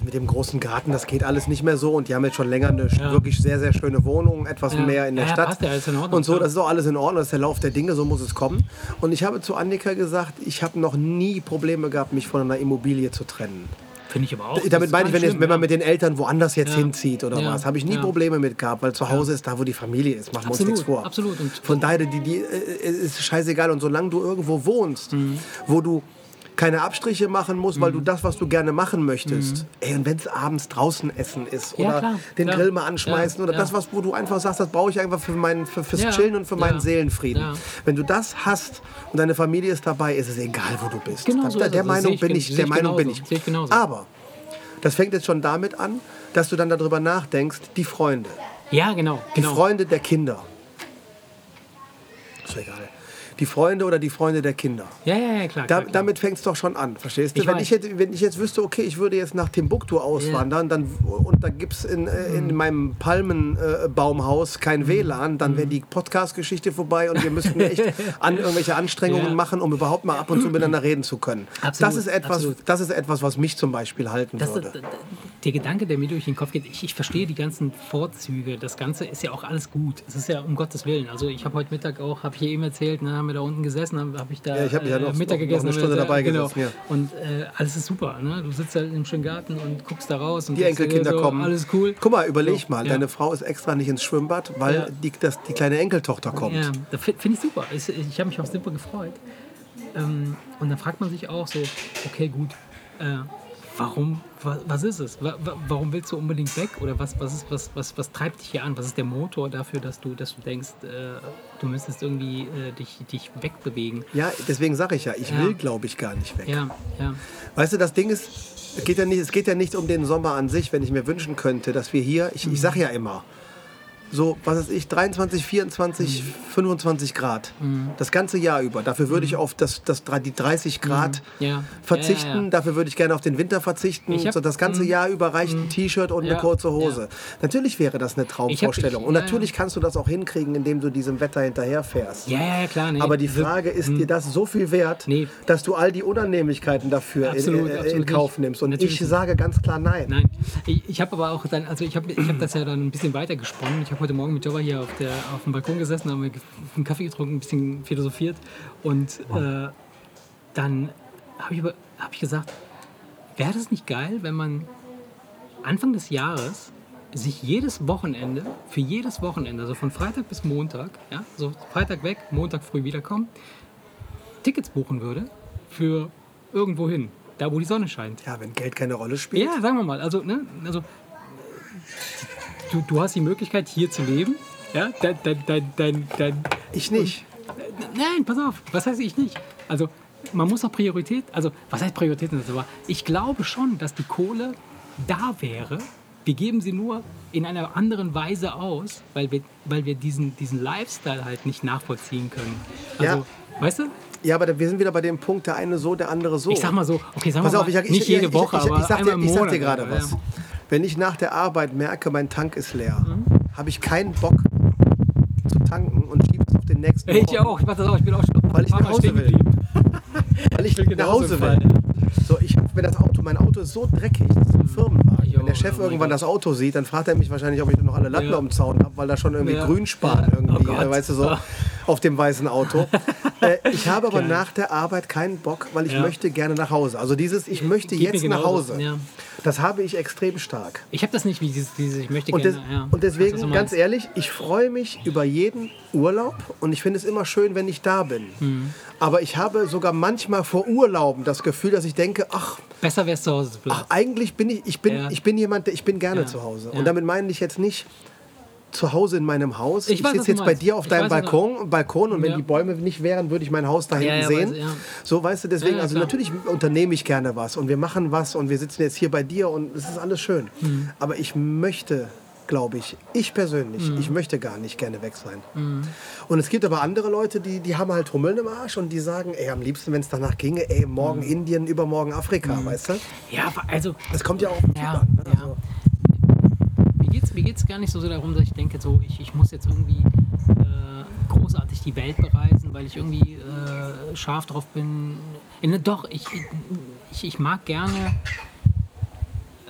Das mit dem großen Garten, das geht alles nicht mehr so. Und die haben jetzt schon länger eine Ja. wirklich sehr, sehr schöne Wohnung, etwas Ja. mehr in der Ja, Stadt. passt ja, ist in Ordnung, und so, das ist auch alles in Ordnung, das ist der Lauf der Dinge, so muss es kommen. Und ich habe zu Annika gesagt, ich habe noch nie Probleme gehabt, mich von einer Immobilie zu trennen. Finde ich aber auch. Damit meine ich, wenn, nicht jetzt, wenn man schlimm, mit den Eltern woanders jetzt Ja. hinzieht oder Ja. was, habe ich nie. Probleme mit gehabt, weil zu Hause ist da, wo die Familie ist. Machen wir uns Absolut, nichts vor. absolut. Und- Von daher, die, die, äh, es ist scheißegal. Und solange du irgendwo wohnst, Mhm. wo du keine Abstriche machen musst, weil du das, was du gerne machen möchtest, ey, und wenn es abends draußen essen ist Mhm. Ja, oder klar, den klar. Grill mal anschmeißen Ja, oder ja. das, was, wo du einfach sagst, das brauche ich einfach für mein, für, fürs Ja, Chillen und für meinen ja, Seelenfrieden. ja. Wenn du das hast und deine Familie ist dabei, ist es egal, wo du bist. Genau Das- so der Meinung ich bin ich, der Meinung bin ich. Aber das fängt jetzt schon damit an, dass du dann darüber nachdenkst, die Freunde, Ja, genau. die genau. Freunde der Kinder. Ist egal. Die Freunde oder die Freunde der Kinder. Ja, ja, ja, klar. Da, klar, klar. damit fängt es doch schon an, verstehst du? Ich Wenn weiß. ich, hätte, wenn ich jetzt wüsste, okay, ich würde jetzt nach Timbuktu auswandern dann, und da gibt es in, äh, Mhm. in meinem Palmenbaumhaus kein WLAN, dann wäre die Podcast-Geschichte vorbei und wir müssten echt [laughs] an irgendwelche Anstrengungen Ja. machen, um überhaupt mal ab und zu miteinander reden zu können. Absolut, das, ist etwas, absolut. das ist etwas, was mich zum Beispiel halten Das, würde. das, der Gedanke, der mir durch den Kopf geht, ich, ich verstehe die ganzen Vorzüge. Das Ganze ist ja auch alles gut. Es ist ja um Gottes Willen. Also ich habe heute Mittag auch, habe ich eben erzählt, ne, haben wir da unten gesessen, habe hab ich da Ja, ich hab ja äh, noch- Mittag noch- noch gegessen. eine haben wir Stunde da- dabei genau. gesessen, ja. Und äh, alles ist super. Ne? Du sitzt halt im schönen Garten und guckst da raus. Und Die Enkelkinder so, kommen. Alles cool. Guck mal, überleg So, mal, ja. deine Frau ist extra nicht ins Schwimmbad, weil Ja. die, das, die kleine Enkeltochter kommt. Ja, das fi- finde ich super. Ich, ich habe mich auch super gefreut. Ähm, und dann fragt man sich auch so, okay, gut, äh, warum, wa, was ist es? Wa, wa, warum willst du unbedingt weg? Oder was, was, ist, was, was, was treibt dich hier an? Was ist der Motor dafür, dass du, dass du denkst, äh, du müsstest irgendwie äh, dich, dich wegbewegen? Ja, deswegen sage ich ja, ich Ja. will, glaube ich, gar nicht weg. Ja, ja. Weißt du, das Ding ist, es geht, ja nicht, es geht ja nicht um den Sommer an sich, wenn ich mir wünschen könnte, dass wir hier, ich, ich sage ja immer, so, was weiß ich, 23, 24, 25 Grad. Das ganze Jahr über. Dafür würde ich auf das, das, die 30 Grad Ja. Ja, verzichten. ja, ja. Dafür würde ich gerne auf den Winter verzichten. Ich hab- so das ganze Jahr über reicht ein T-Shirt und eine kurze Hose. Natürlich wäre das eine Traumvorstellung. ich- und ja, natürlich kannst du das auch hinkriegen, indem du diesem Wetter hinterherfährst. Ja, ja, klar. Nee. Aber die Frage, ist dir das so viel wert, Nee. dass du all die Unannehmlichkeiten dafür Absolut, in, äh, in absolut Kauf nimmst? Und Natürlich ich sage ganz klar nein. Nein, ich, ich habe aber auch dann, also ich habe ich hab das ja dann ein bisschen weiter gesponnen. Ich habe heute Morgen mit Jobber hier auf, der, auf dem Balkon gesessen, haben wir einen Kaffee getrunken, ein bisschen philosophiert und äh, dann habe ich, hab ich gesagt, wäre das nicht geil, wenn man Anfang des Jahres sich jedes Wochenende, für jedes Wochenende, also von Freitag bis Montag, ja, so Freitag weg, Montag früh wiederkommen, Tickets buchen würde für irgendwo hin, da wo die Sonne scheint. Ja, wenn Geld keine Rolle spielt. Ja, sagen wir mal. Also, ne, also du, du hast die Möglichkeit, hier zu leben. Ja, dein, dein, dein, dein, Ich nicht. Nein, pass auf. Was heißt ich nicht? Also, man muss auch Priorität, also, was heißt Prioritäten? Aber ich glaube schon, dass die Kohle da wäre. Wir geben sie nur in einer anderen Weise aus, weil wir, weil wir diesen, diesen Lifestyle halt nicht nachvollziehen können. Also, weißt du? Ja, aber wir sind wieder bei dem Punkt, der eine so, der andere so. Ich sag mal so, okay, sagen Pass auf, ich, sag- ich, nicht jede ich, Woche, ich, ich, aber ich, sag dir, ich sag dir gerade was. Ja. Wenn ich nach der Arbeit merke, mein Tank ist leer, Mhm. habe ich keinen Bock zu tanken und schiebe es auf den nächsten Ich Morgen, auch, ich mach das auch, ich bin auch schon Weil ich nach Hause will. weil ich will nach Hause will. So, ich hab, wenn das Auto, mein Auto ist so dreckig, das ist ein Firmenwagen. Jo, wenn der Chef oh irgendwann das Auto sieht, dann fragt er mich wahrscheinlich, ob ich noch alle Latten Ja. den Zaun habe, weil da schon irgendwie Ja. Grünspan Ja. irgendwie, Oh weißt du so, auf dem weißen Auto. [laughs] äh, ich habe aber Geil. nach der Arbeit keinen Bock, weil ich möchte gerne nach Hause. Also dieses, ich möchte mir jetzt nach Hause. ja. Das habe ich extrem stark. Ich habe das nicht wie dieses, dieses ich möchte Und, gerne. des, ja. und deswegen, du ganz ehrlich, ich freue mich über jeden Urlaub und ich finde es immer schön, wenn ich da bin. Mhm. Aber ich habe sogar manchmal vor Urlauben das Gefühl, dass ich denke, ach, Besser wäre es zu Hause zu bleiben. ach eigentlich bin ich, ich bin, Ja. ich bin jemand, der, ich bin gerne Ja. zu Hause. Und damit meine ich jetzt nicht zu Hause in meinem Haus. Ich Ich, sitze jetzt bei meinst. dir auf Ich deinem weiß, Balkon, Balkon und wenn Ja. die Bäume nicht wären, würde ich mein Haus da hinten Ja, ja, sehen. weiß. So, weißt du, deswegen, also natürlich unternehme ich gerne was und wir machen was und wir sitzen jetzt hier bei dir und es ist alles schön. Mhm. Aber ich möchte, glaube ich, ich persönlich, Mhm. ich möchte gar nicht gerne weg sein. Und es gibt aber andere Leute, die, die haben halt Hummeln im Arsch und die sagen, ey, am liebsten, wenn es danach ginge, ey, morgen Mhm. Indien, übermorgen Afrika, weißt du? Ja, aber also, Das kommt ja auch ja, an. Ne? ja. Also, Mir geht es gar nicht so sehr darum, dass ich denke, so, ich, ich muss jetzt irgendwie äh, großartig die Welt bereisen, weil ich irgendwie äh, scharf drauf bin. Doch, ich, ich, ich mag gerne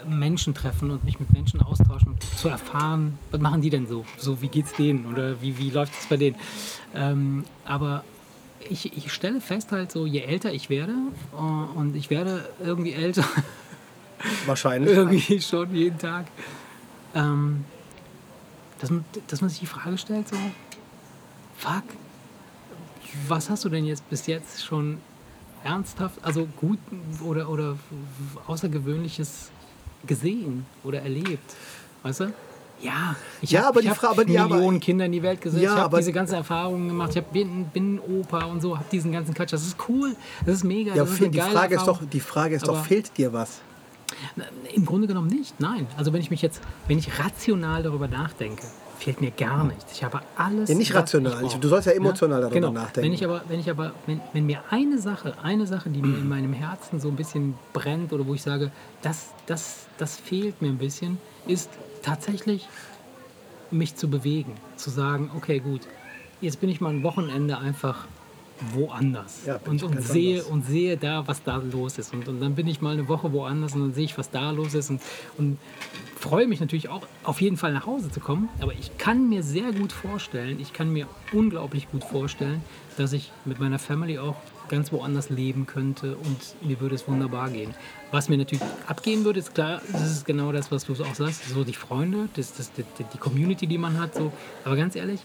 Menschen treffen und mich mit Menschen austauschen zu erfahren, was machen die denn so? So, wie geht's denen oder wie, wie läuft es bei denen? Ähm, aber ich, ich stelle fest halt so, je älter ich werde äh, und ich werde irgendwie älter, wahrscheinlich. [laughs] irgendwie schon jeden Tag, ähm, dass, man, dass man sich die Frage stellt, so, fuck, was hast du denn jetzt bis jetzt schon ernsthaft, also gut oder, oder Außergewöhnliches gesehen oder erlebt? Weißt du? Ja, ich Ja, hab- aber ich die hab Millionen aber- Kinder in die Welt gesetzt. Ja, ich habe diese ganzen Erfahrungen gemacht. Ich hab, bin, bin Opa und so, habe diesen ganzen Quatsch. Das ist cool, das ist mega. Ja, das ist die Frage ist Erfahrung. doch, die Frage ist doch, Aber- fehlt dir was? Im Grunde genommen nicht, nein. Also wenn ich mich jetzt, wenn ich rational darüber nachdenke, fehlt mir gar nichts. Ich habe alles. Ja, nicht rational. Ich- du sollst ja emotional darüber genau. nachdenken. Wenn ich aber, wenn ich aber, wenn, wenn mir eine Sache, eine Sache, die mir in [clears throat] meinem Herzen so ein bisschen brennt oder wo ich sage, das, das, das fehlt mir ein bisschen, ist tatsächlich mich zu bewegen, zu sagen, okay, gut, jetzt bin ich mal ein Wochenende einfach woanders Ja, und, und sehe anders. und sehe da, was da los ist. Und, und dann bin ich mal eine Woche woanders und dann sehe ich, was da los ist und, und freue mich natürlich auch, auf jeden Fall nach Hause zu kommen. Aber ich kann mir sehr gut vorstellen, ich kann mir unglaublich gut vorstellen, dass ich mit meiner Family auch ganz woanders leben könnte und mir würde es wunderbar gehen. Was mir natürlich abgehen würde, ist klar, das ist genau das, was du auch sagst, so die Freunde, das, das, die, die Community, die man hat. So. Aber ganz ehrlich,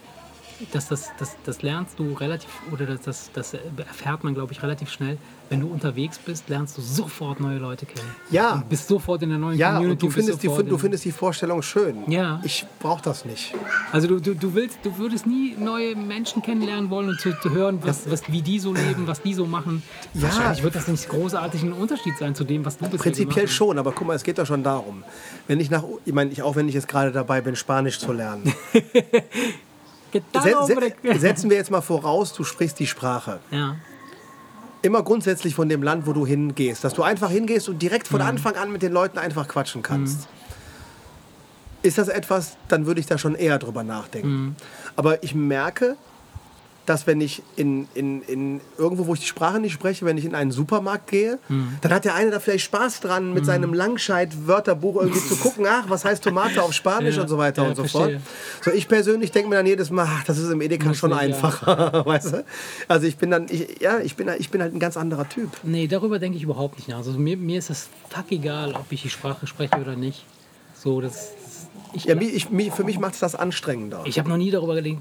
das, das, das, das lernst du relativ, oder das, das, das erfährt man, glaube ich, relativ schnell. Wenn du unterwegs bist, lernst du sofort neue Leute kennen. Ja. Und bist sofort in der neuen Ja, Community. und du bist findest, die, du in- findest die Vorstellung schön. Ja. Ich brauche das nicht. Also du, du, du willst, du würdest nie neue Menschen kennenlernen wollen und zu, zu hören, was, was, wie die so leben, was die so machen. Ja. Wahrscheinlich wird das nicht großartig ein Unterschied sein zu dem, was du bisher Prinzipiell schon, aber guck mal, es geht doch schon darum. Wenn ich nach, ich meine, ich, auch wenn ich jetzt gerade dabei bin, Spanisch zu lernen, [laughs] se, [laughs] setzen wir jetzt mal voraus, du sprichst die Sprache. Ja. Immer grundsätzlich von dem Land, wo du hingehst. Dass du einfach hingehst und direkt Mhm. von Anfang an mit den Leuten einfach quatschen kannst. Ist das etwas, dann würde ich da schon eher drüber nachdenken. Mhm. Aber ich merke, dass wenn ich in, in, in irgendwo, wo ich die Sprache nicht spreche, wenn ich in einen Supermarkt gehe, Mhm. dann hat der eine da vielleicht Spaß dran, mit seinem Langscheid-Wörterbuch irgendwie zu gucken, ach, was heißt Tomate auf Spanisch Ja, und so weiter ja, und so verstehe. fort. So, ich persönlich denke mir dann jedes Mal, ach, das ist im Edeka Muss schon nicht, ja. einfacher, [laughs] weißt du? Also ich bin dann, ich, ja, ich bin, ich bin halt ein ganz anderer Typ. Nee, darüber denke ich überhaupt nicht nach. Also mir, mir ist das fuck egal, ob ich die Sprache spreche oder nicht. So, das, das ich, Ja, ich, für mich macht es das anstrengender. ich habe noch nie darüber mir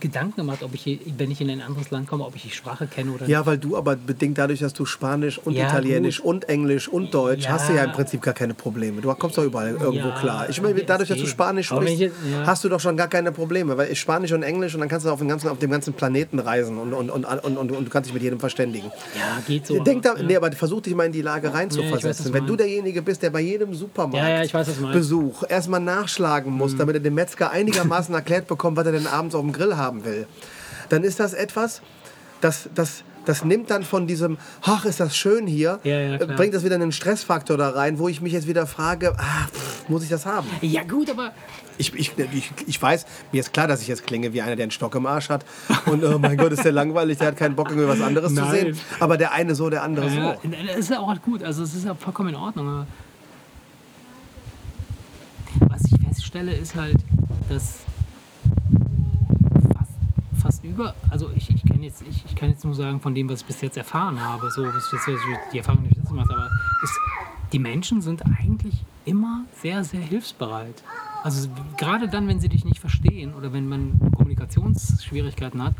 Gedanken gemacht, ob ich, hier, wenn ich in ein anderes Land komme, ob ich die Sprache kenne oder Ja, weil du aber bedingt dadurch, dass du Spanisch und Ja, Italienisch gut. und Englisch und Deutsch Ja. hast du ja im Prinzip gar keine Probleme. Du kommst doch überall irgendwo klar. Ich meine, dadurch, dass du. Spanisch sprichst, ich jetzt- hast du doch schon gar keine Probleme, weil Spanisch und Englisch und dann kannst du auf dem ganzen, auf dem ganzen Planeten reisen und, und, und, und, und, und du kannst dich mit jedem verständigen. Ja, geht so. Denk da, nee, aber versuch dich mal in die Lage weiß, reinzuversetzen. du Wenn du derjenige bist, der bei jedem Supermarkt weiß. Besuch erstmal nachschlagen muss, damit er dem Metzger einigermaßen [laughs] erklärt bekommt, was er denn abends auf dem Grill haben will, dann ist das etwas, das, das, das nimmt dann von diesem, ach, ist das schön hier, Ja, ja, bringt das wieder einen Stressfaktor da rein, wo ich mich jetzt wieder frage, ah, pff, muss ich das haben? ja, gut, aber Ich, ich, ich, ich weiß, mir ist klar, dass ich jetzt klinge wie einer, der einen Stock im Arsch hat. Und oh mein Gott, ist der langweilig, der hat keinen Bock, irgendwie was anderes zu Nein. sehen. Aber der eine so, der andere Ja, so. das ist ja auch gut. Also es ist ja vollkommen in Ordnung. Was ich feststelle, ist halt, dass fast, fast über, also ich, ich, kenn jetzt, ich, ich kann jetzt nur sagen von dem, was ich bis jetzt erfahren habe, so was jetzt die Erfahrung die ich jetzt gemacht habe, ist, die Menschen sind eigentlich immer sehr, sehr hilfsbereit. Also gerade dann, wenn sie dich nicht verstehen oder wenn man Kommunikationsschwierigkeiten hat,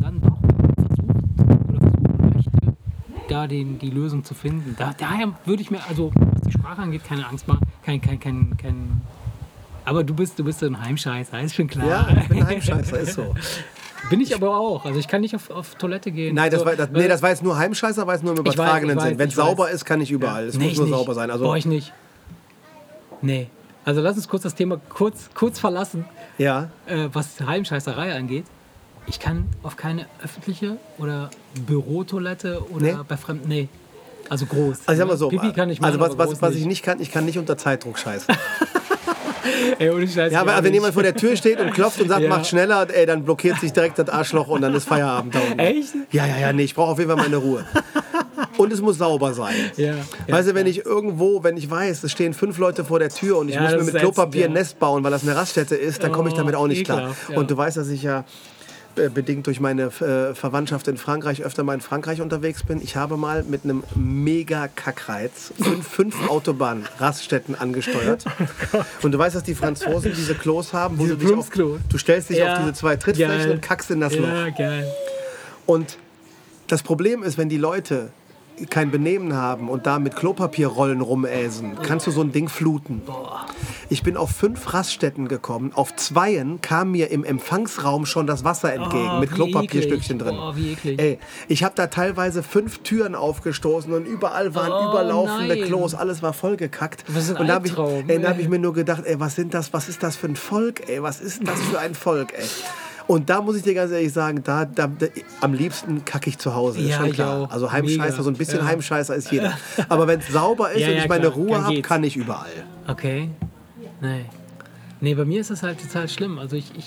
dann doch versucht oder versuchen möchte, da den, die Lösung zu finden. Da, daher würde ich mir, also was die Sprache angeht, keine Angst machen, kein, kein, kein, kein aber du bist, du bist so ein Heimscheißer, ist schon klar. Ja, ich bin ein Heimscheißer, ist so. [laughs] Bin ich aber auch. Also ich kann nicht auf, auf Toilette gehen. Nein, das so, war, das, nee, das war jetzt nur Heimscheißer, war es nur im übertragenen Sinn. Wenn es ich weiß. sauber ist, kann ich überall. Es nee, muss nur nicht. sauber sein. Also, Brauche ich nicht. Nee. Also lass uns kurz das Thema kurz, kurz verlassen, ja. äh, was Heimscheißerei angeht. Ich kann auf keine öffentliche oder Bürotoilette oder Nee? bei Fremden. Nee. Also groß. Also ich sag mal so, Pipi kann ich machen, also was, was, was ich nicht kann, ich kann nicht unter Zeitdruck scheißen. [laughs] [laughs] Ey, ohne Scheiß, Ja, aber wenn jemand vor der Tür steht und klopft und sagt, Ja. macht schneller, ey, dann blockiert sich direkt das Arschloch und dann ist Feierabend da unten. Echt? Ja, ja, ja, nee, ich brauche auf jeden Fall meine Ruhe. Und es muss sauber sein. Ja, weißt du, wenn ich irgendwo, wenn ich weiß, es stehen fünf Leute vor der Tür und ich muss mir mit Klopapier ein. Nest bauen, weil das eine Raststätte ist, dann komme ich Oh, damit auch nicht klar. ekelhaft, ja. Und du weißt, dass ich ja bedingt durch meine äh, Verwandtschaft in Frankreich öfter mal in Frankreich unterwegs bin. Ich habe mal mit einem mega Kackreiz fünf, fünf Autobahn-Raststätten angesteuert. [laughs] Und du weißt, dass die Franzosen diese Klos haben, wo Diese du dich auf, du stellst dich Ja. auf diese zwei Trittflächen Geil. und kackst in das Loch. Ja, geil. Und das Problem ist, wenn die Leute kein Benehmen haben und da mit Klopapierrollen rumäsen, kannst du so ein Ding fluten. Ich bin auf fünf Raststätten gekommen. Auf zweien kam mir im Empfangsraum schon das Wasser entgegen Oh, mit Klopapierstückchen drin. Oh. Ey, ich habe da teilweise fünf Türen aufgestoßen und überall waren Oh, überlaufende nein. Klos, alles war vollgekackt. Was ist ein und da habe ich, Albtraum, ey, da hab ich mir nur gedacht, ey, was sind das, was ist das für ein Volk, ey, was ist denn das für ein Volk, ey. Und da muss ich dir ganz ehrlich sagen, da, da, da am liebsten kacke ich zu Hause. ist Ja, schon ich klar. Also Heimscheißer, Mega. so ein bisschen Ja. Heimscheißer ist jeder. [laughs] Aber wenn es sauber ist Ja, und ich meine klar. Ruhe habe, kann ich überall. Okay. Nee. Nee, bei mir ist das halt total schlimm. Also ich, ich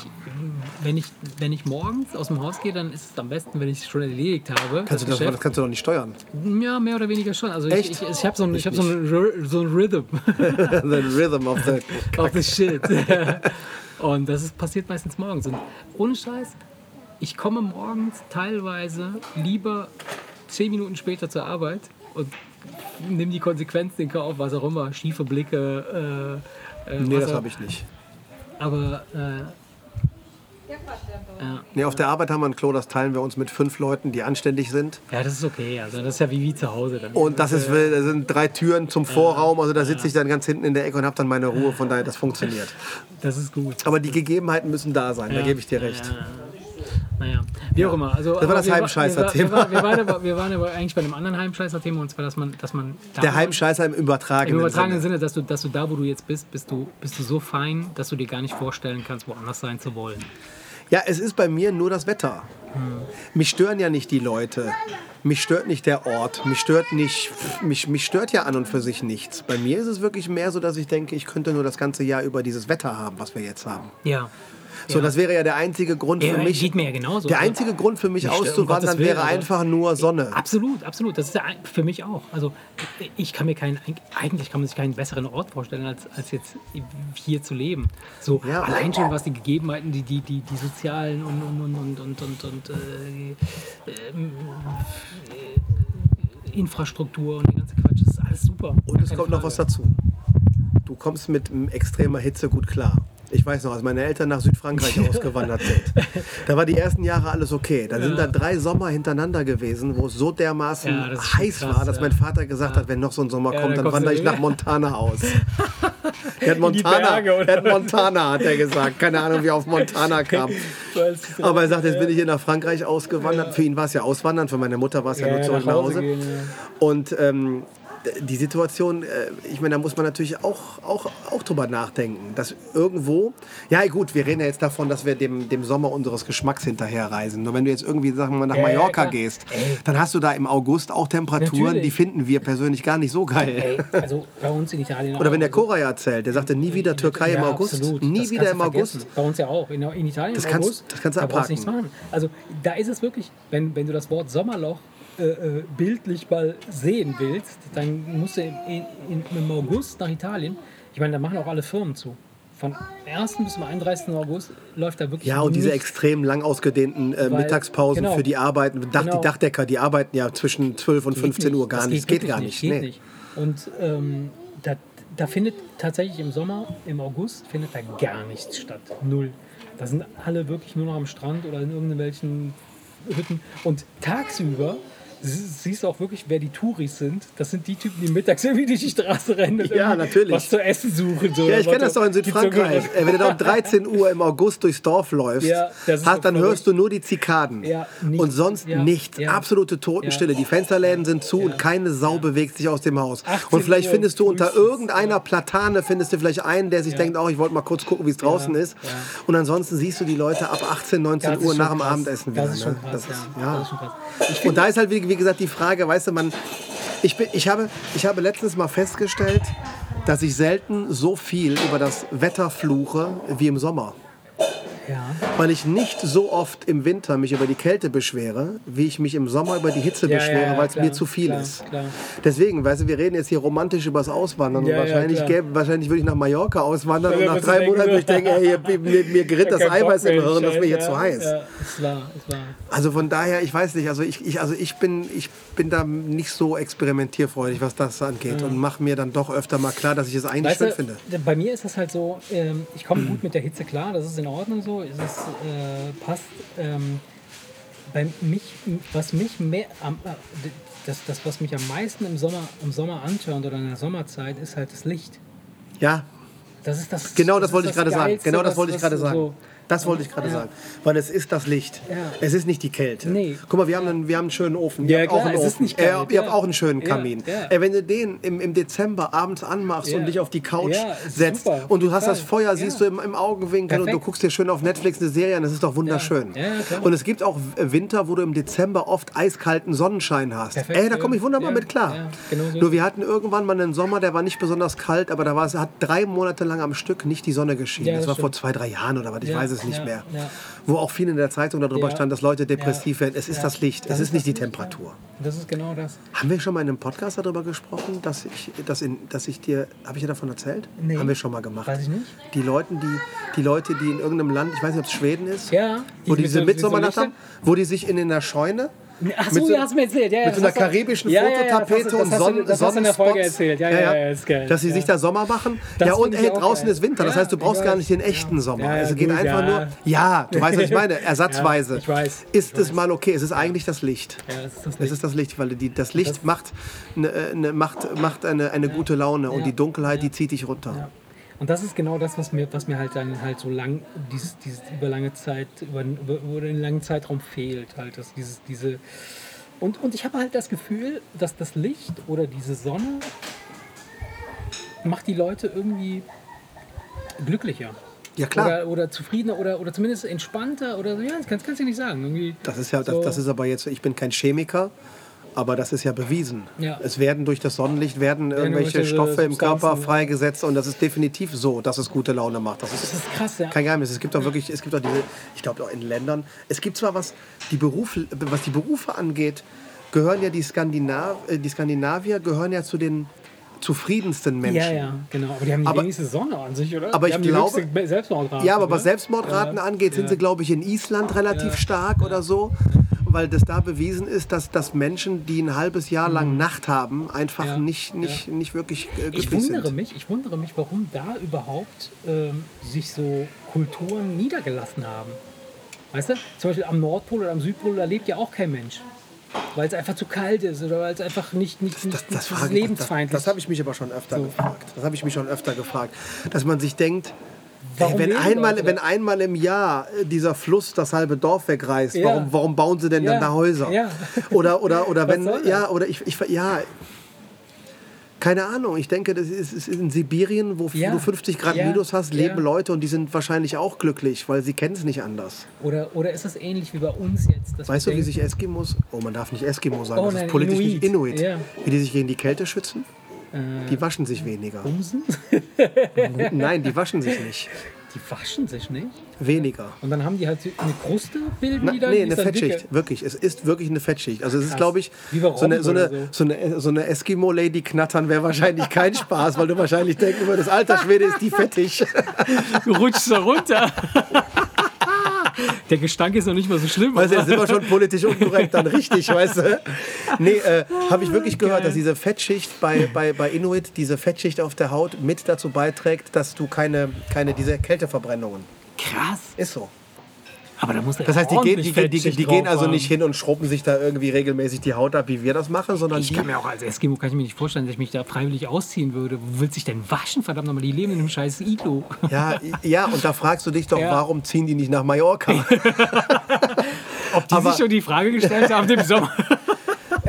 wenn ich, wenn ich morgens aus dem Haus gehe, dann ist es am besten, wenn ich es schon erledigt habe. Kannst du das, das kannst du doch nicht steuern. Ja, mehr oder weniger schon. Also Echt? ich, ich, ich habe so ein, ich hab so so ein Rhythm [laughs] the rhythm of the... of the shit. [laughs] Und das ist, passiert meistens morgens. Und ohne Scheiß, ich komme morgens teilweise lieber zehn Minuten später zur Arbeit und nimm die Konsequenzen in Kauf, was auch immer, schiefe Blicke. Äh, äh, Nee, das habe ich nicht. Aber äh, ja. Nee, auf der Arbeit haben wir ein Klo, das teilen wir uns mit fünf Leuten, die anständig sind. ja, das ist okay. Also das ist ja wie, wie zu Hause dann. Und das ist, das sind drei Türen zum Vorraum, also da sitze ich dann ganz hinten in der Ecke und habe dann meine Ruhe, von daher, das funktioniert. Das ist gut. Aber die Gegebenheiten müssen da sein, da gebe ich dir recht. Ja. Naja, wie auch immer. Also, war das wir wa- Heimscheißer-Thema. Wir, wa- wir, waren aber, wir waren aber eigentlich bei einem anderen Heimscheißer-Thema und zwar, dass man. Dass man Der Heimscheißer im Im übertragenen, übertragenen Sinne. Sinne, dass du, dass du da, wo du jetzt bist, bist du, bist du so fein, dass du dir gar nicht vorstellen kannst, woanders sein zu wollen. Ja, es ist bei mir nur das Wetter. Mich stören ja nicht die Leute. Mich stört nicht der Ort. Mich stört nicht, mich, mich stört ja an und für sich nichts. Bei mir ist es wirklich mehr so, dass ich denke, ich könnte nur das ganze Jahr über dieses Wetter haben, was wir jetzt haben. Ja. So, Ja. das wäre ja der einzige Grund Ja, für mich. geht mir ja genauso. Der Also- einzige Grund für mich um auszuwandern wäre aber- einfach nur Sonne. Absolut, absolut. Das ist ja für mich auch. Also ich kann mir keinen, eigentlich kann man sich keinen besseren Ort vorstellen, als, als jetzt hier zu leben. So Ja. allein schon was die Gegebenheiten, die, die, die, die sozialen und und und und und und, äh, ähm, äh, Infrastruktur und der ganze Quatsch, das ist alles super. Und es kommt noch Frage. was dazu. Du kommst mit extremer Hitze gut klar. Ich weiß noch, als meine Eltern nach Südfrankreich [laughs] ausgewandert sind. Da war die ersten Jahre alles okay. Da sind da drei Sommer hintereinander gewesen, wo es so dermaßen Ja, heiß krass, war, dass ja. mein Vater gesagt hat, wenn noch so ein Sommer Ja, kommt, dann dann wandere ich nach. Montana aus. [laughs] Er hat Montana, Berge, er hat Montana, hat er gesagt. Keine Ahnung, wie er auf Montana [laughs] kam. Aber er sagt, jetzt bin ich hier nach Frankreich ausgewandert. Für ihn war es ja Auswandern, für meine Mutter war es ja, Ja, nur zurück nach nach Hause gehen, ja. Und ähm, die Situation, äh, ich meine, da muss man natürlich auch, auch, auch drüber nachdenken, dass irgendwo, ja gut, wir reden ja jetzt davon, dass wir dem, dem Sommer unseres Geschmacks hinterherreisen. Nur wenn du jetzt irgendwie, sagen wir mal, nach Ja, ja, Mallorca klar. gehst, dann hast du da im August auch Temperaturen, Natürlich. die finden wir persönlich gar nicht so geil. Ey, also bei uns in Italien Oder wenn der Koray erzählt, der sagte nie wieder Türkei im Ja, August, absolut. nie Das wieder im August. vergessen. Bei uns ja auch. In, in Italien Das im kannst- August. das kannst du da abhaken. nichts machen. Also da ist es wirklich, wenn, wenn du das Wort Sommerloch äh, äh, bildlich mal sehen willst, dann musst du in, in, im August nach Italien. Ich meine, da machen auch alle Firmen zu. Von 1. bis zum 31. August läuft da wirklich Ja, und diese extrem lang ausgedehnten äh, Weil- Mittagspausen genau. für die Arbeiten. Dach, Genau. Die Dachdecker, die arbeiten ja zwischen 12 und Geht 15 Uhr gar nicht. Das geht wirklich gar nicht. Geht nee. nicht. Und ähm, da, da findet tatsächlich im Sommer, im August, findet da gar nichts statt. Null. Da sind alle wirklich nur noch am Strand oder in irgendwelchen Hütten. Und tagsüber siehst du auch wirklich, wer die Touris sind. Das sind die Typen, die mittags [laughs] irgendwie durch die Straße rennen und Ja, natürlich. was zu essen suchen. So Ja, ich kenne das doch in Südfrankreich. sogar- [laughs] Äh, Wenn du da um 13 Uhr im August durchs Dorf läufst, Ja, hast, dann hörst du nur die Zikaden. Ja, nichts. und sonst Ja, nichts. Absolute Totenstille. Die Fensterläden sind zu und keine Sau bewegt sich aus dem Haus. 18 Und vielleicht Uhr findest du unter irgendeiner Platane findest du vielleicht einen, der sich denkt, oh, ich wollte mal kurz gucken, wie es draußen ist. Und ansonsten siehst du die Leute ab 18, 19 Das ist Uhr nach dem. Abendessen wieder. Das ist schon ne? Das ist, ja. Das ist schon krass. Und da ist halt, wie, wie gesagt, die Frage, weißt du, man, ich, bin, ich, habe, ich habe letztens mal festgestellt, dass ich selten so viel über das Wetter fluche wie im Sommer. Ja. Weil ich nicht so oft im Winter mich über die Kälte beschwere, wie ich mich im Sommer über die Hitze Ja, beschwere, ja, weil es mir zu viel klar, ist. klar. Deswegen, weißt du, wir reden jetzt hier romantisch über das Auswandern und wahrscheinlich, gäbe, wahrscheinlich würde ich nach Mallorca auswandern und nach drei Monaten würde [laughs] ich denken, ey, hier, mir, mir gerät das Eiweiß im Hirn, das ist mir hier zu heiß. Ist. Also von daher, ich weiß nicht, also ich, ich, also ich, bin, ich bin da nicht so experimentierfreudig, was das angeht und mache mir dann doch öfter mal klar, dass ich es eigentlich Weißt schön du, finde. bei mir ist das halt so, ähm, ich komme gut mit der Hitze klar, das ist in Ordnung so, es ist, äh, passt. Ähm, bei mich, was mich mehr, am, äh, das, das, was mich am meisten im Sommer, im Sommer antörnt oder in der Sommerzeit, ist halt das Licht. Ja, Das ist das. genau das ist wollte ich gerade sagen. Genau das wollte ich gerade so- sagen. Das wollte ich gerade Ja. sagen. Weil es ist das Licht. Ja. Es ist nicht die Kälte. Nee. Guck mal, wir haben einen, wir haben einen schönen Ofen. Ja, ihr habt klar, auch einen es Ofen. ist nicht Äh, ihr habt ja. auch einen schönen Ja, Kamin. ja. Ey, wenn du den im, im Dezember abends anmachst und Ja. dich auf die Couch Ja, setzt super, und du hast das. Feuer, Ja. siehst du im, im Augenwinkel und du Perfekt. guckst dir schön auf Netflix eine Serie an, das ist doch wunderschön. Ja, ja, und es gibt auch Winter, wo du im Dezember oft eiskalten Sonnenschein hast. Perfekt, Ey, da ja. komme ich wunderbar Ja, mit klar. ja, genau so. Nur wir hatten irgendwann mal einen Sommer, der war nicht besonders kalt, aber da war es hat drei Monate lang am Stück nicht die Sonne geschienen. Ja, das, das war vor zwei, drei Jahren oder was, ich Ja, weiß es nicht ja, mehr. ja. Wo auch viel in der Zeitung darüber Ja. stand, dass Leute depressiv werden. Es ist das Licht, es Das ist ist nicht die Licht, Temperatur. Das ist genau das. Haben wir schon mal in einem Podcast darüber gesprochen, dass ich, dass in, dass ich dir, habe ich dir davon erzählt? Nee. Haben wir schon mal gemacht. Weiß ich nicht. Die Leute, die, die Leute, die in irgendeinem Land, ich weiß nicht, ob es Schweden ist, Ja, wo die die diese so- mit so Mitsommernacht haben, wo die sich in, in der Scheune Ach Mit so, so- ja, hast du mir erzählt. Ja, ja, mit so das einer karibischen ja, das Fototapete und das Sonnen Das hast du in der Folge Sonnenspots. erzählt. Ja, ja, ja, ist geil. Dass sie sich da Sommer machen. Das ja, und auch draußen geil. ist Winter. Das heißt, du brauchst gar nicht den echten Sommer. Ja, es geht gut, einfach nur, ja, du weißt, was ich meine, [laughs] ersatzweise. Ich weiß, Ist ich es weiß. mal okay. Es ist eigentlich das Licht. Ja, das ist das Es Licht. ist das Licht, weil die, das Licht macht, eine, eine, macht, macht eine, eine gute Laune und die Dunkelheit, die zieht dich runter. Und das ist genau das, was mir, was mir halt dann halt so lang, dieses, dieses über lange Zeit, über, über, über einen langen Zeitraum fehlt. Halt, dass dieses, diese und, und ich habe halt das Gefühl, dass das Licht oder diese Sonne macht die Leute irgendwie glücklicher. Ja, klar. Oder, oder zufriedener oder, oder zumindest entspannter oder ja, das kannst, kannst du nicht sagen. Irgendwie Das ist ja, so- das, das ist aber jetzt, ich bin kein Chemiker, aber das ist ja bewiesen. Ja. Es werden durch das Sonnenlicht werden irgendwelche Stoffe im Körper freigesetzt und das ist definitiv so, dass es gute Laune macht. Das ist Das ist krass, ja. kein Geheimnis. Es gibt auch wirklich, es gibt auch diese, ich glaube auch in Ländern, es gibt zwar was die Berufe, was die Berufe angeht, gehören ja die, Skandinav, äh, die Skandinavier gehören ja zu den zufriedensten Menschen. Ja, ja, genau. Aber die haben die Aber- wenigste Sonne an sich, oder? aber die ich haben glaube- die höchste Selbstmordrate. Ja, aber was? Selbstmordraten Ja, angeht, sind ja. sie, glaube ich, in Island relativ Ja, stark oder so. Weil das da bewiesen ist, dass, dass Menschen, die ein halbes Jahr lang Nacht haben, einfach Ja, nicht, nicht, nicht wirklich äh, glücklich Ich wundere sind. mich, ich wundere mich, warum da überhaupt ähm, sich so Kulturen niedergelassen haben. Weißt du, zum Beispiel am Nordpol oder am Südpol, da lebt ja auch kein Mensch. Weil es einfach zu kalt ist oder weil es einfach nicht, nicht, Das, das, ich- lebensfeindlich das, das habe ich mich aber schon öfter gefragt. Das habe ich mich schon öfter gefragt. Dass man sich denkt, Warum ey, wenn, einmal, Leute wenn einmal im Jahr äh, dieser Fluss das halbe Dorf wegreißt, Ja. warum, warum bauen sie denn Ja. dann da Häuser? Ja. Oder, oder, oder [laughs] wenn, ja, oder ich, ich, ja, keine Ahnung. Ich denke, das ist, ist in Sibirien, wo Ja. du 50 Grad Ja. Minus hast, leben Ja. Leute und die sind wahrscheinlich auch glücklich, weil sie kennen es nicht anders. Oder, oder ist das ähnlich wie bei uns jetzt? Weißt du, wie denken, sich Eskimos, oh man darf nicht Eskimo sagen, Oh das nein, ist politisch Inuit. nicht Inuit, wie die sich gegen die Kälte schützen? Äh. Die waschen sich weniger. Bumsen? [laughs] Nein, die waschen sich nicht. Die waschen sich nicht. Weniger. Und dann haben die halt eine Kruste, bilden Na, die dann? nee, eine Fettschicht. dicke. Wirklich. Es ist wirklich eine Fettschicht. Also es ist, glaube ich, so eine, so, eine, so eine, so eine Eskimo-Lady knattern wäre wahrscheinlich kein Spaß, weil du wahrscheinlich denken würdest, alter Schwede, ist die fettig. [laughs] Du rutschst da runter. [laughs] Der Gestank ist noch nicht mal so schlimm. Weißt du, jetzt sind wir schon politisch unkorrekt, dann richtig, weißt du? Nee, äh, habe ich wirklich gehört, dass diese Fettschicht bei, bei, bei Inuit, diese Fettschicht auf der Haut mit dazu beiträgt, dass du keine, keine diese Kälteverbrennungen. Krass. Ist so. Aber da muss der Das heißt, die, gehen, die, die, die, gehen also nicht hin und schrubben sich da irgendwie regelmäßig die Haut ab, wie wir das machen, sondern Ich die, kann mir auch als Eskimo kann ich mir nicht vorstellen, dass ich mich da freiwillig ausziehen würde. Wo willst du dich denn waschen? Verdammt nochmal, die leben in einem scheiß Iglo. Ja, ja, und da fragst du dich doch, [laughs] Ja. warum ziehen die nicht nach Mallorca? [laughs] Ob die Aber- sich schon die Frage gestellt haben im Sommer.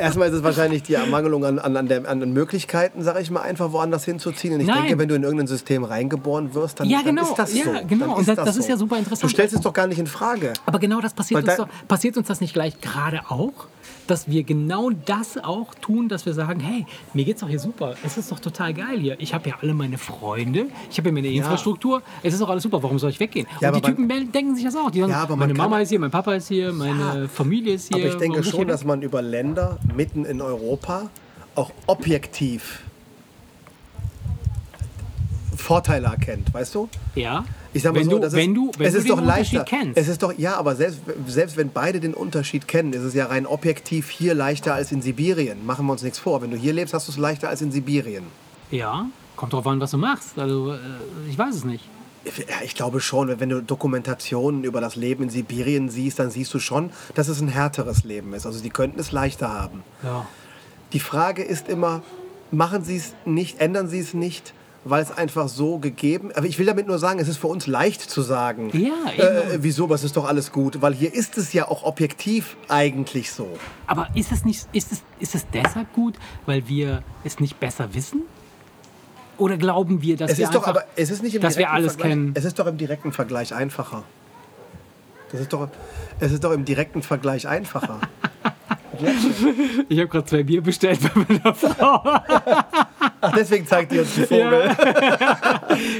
Erstmal ist es wahrscheinlich die Ermangelung an, an, an, der, an den Möglichkeiten, sag ich mal, einfach woanders hinzuziehen. Und ich Nein. denke, wenn du in irgendein System reingeboren wirst, dann, Ja, dann genau. ist das Ja, so. genau. Dann Und das- das ist ja super interessant. Du stellst es doch gar nicht in Frage. Aber genau das passiert uns, doch, passiert uns das nicht gleich gerade auch? Dass wir genau das auch tun, dass wir sagen, hey, mir geht's doch hier super. Es ist doch total geil hier. Ich habe ja alle meine Freunde, ich habe ja meine Infrastruktur. Es ist doch alles super. Warum soll ich weggehen? Ja, Und die man- Typen mel- denken sich das auch. Die sagen, Ja, aber man meine Mama ist hier, mein Papa ist hier, meine Familie ist hier. Aber ich denke schon, dass man über Länder mitten in Europa auch objektiv Vorteile erkennt, weißt du? Ja. Ich sag mal wenn so, du, das wenn ist, du, wenn es du ist den doch leichter. Unterschied kennst. Es ist doch ja, aber selbst, selbst wenn beide den Unterschied kennen, ist es ja rein objektiv hier leichter als in Sibirien. Machen wir uns nichts vor. Wenn du hier lebst, hast du es leichter als in Sibirien. ja, kommt drauf an, was du machst. Also, äh, ich weiß es nicht. Ja, ich glaube schon, wenn du Dokumentationen über das Leben in Sibirien siehst, dann siehst du schon, dass es ein härteres Leben ist. Also die könnten es leichter haben. Ja. Die Frage ist immer, machen Sie es nicht, ändern Sie es nicht, weil es einfach so gegeben Aber ich will damit nur sagen, es ist für uns leicht zu sagen, Ja, äh, wieso, was ist doch alles gut, weil hier ist es ja auch objektiv eigentlich so. Aber ist es, nicht, ist, es, ist es deshalb gut, weil wir es nicht besser wissen? Oder glauben wir, dass Es wir ist doch einfach, aber, es ist nicht im dass wir alles Vergleich, kennen? Es ist doch im direkten Vergleich einfacher. Das ist doch, es ist doch im direkten Vergleich einfacher. [laughs] Ich habe gerade zwei Bier bestellt bei meiner [laughs] Frau. Ach, deswegen zeigt ihr uns die Vogel.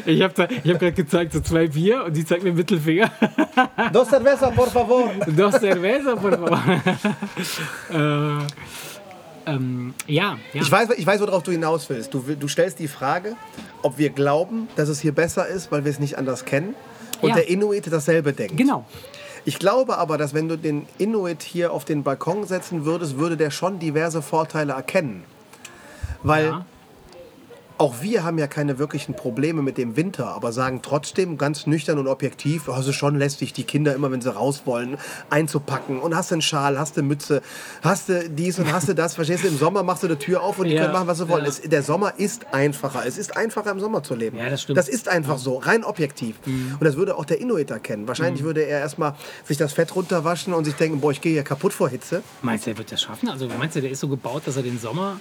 Ich habe hab gerade gezeigt, so zwei Bier und sie zeigt mir Mittelfinger. Dos cerveza, por favor. Dos cerveza, por favor. [laughs] äh, ähm, ja, ja. Ich weiß, ich weiß, worauf du hinaus willst. Du, du stellst die Frage, ob wir glauben, dass es hier besser ist, weil wir es nicht anders kennen. Und Ja. der Inuit dasselbe denkt. Genau. Ich glaube aber, dass wenn du den Inuit hier auf den Balkon setzen würdest, würde der schon diverse Vorteile erkennen. Weil Ja. Auch wir haben ja keine wirklichen Probleme mit dem Winter, aber sagen trotzdem ganz nüchtern und objektiv, oh, es ist schon lästig, die Kinder immer, wenn sie raus wollen, einzupacken. Und hast du einen Schal, hast du Mütze, hast du dies und hast du das. Verstehst du, im Sommer machst du die Tür auf und die Ja, können machen, was sie wollen. ja. Es, der Sommer ist einfacher. Es ist einfacher, im Sommer zu leben. Ja, das stimmt. Das ist einfach so, rein objektiv. Und das würde auch der Inuit erkennen. Wahrscheinlich würde er erstmal sich das Fett runterwaschen und sich denken, boah, ich gehe hier kaputt vor Hitze. Meinst du, er wird das schaffen? Also meinst du, der ist so gebaut, dass er den Sommer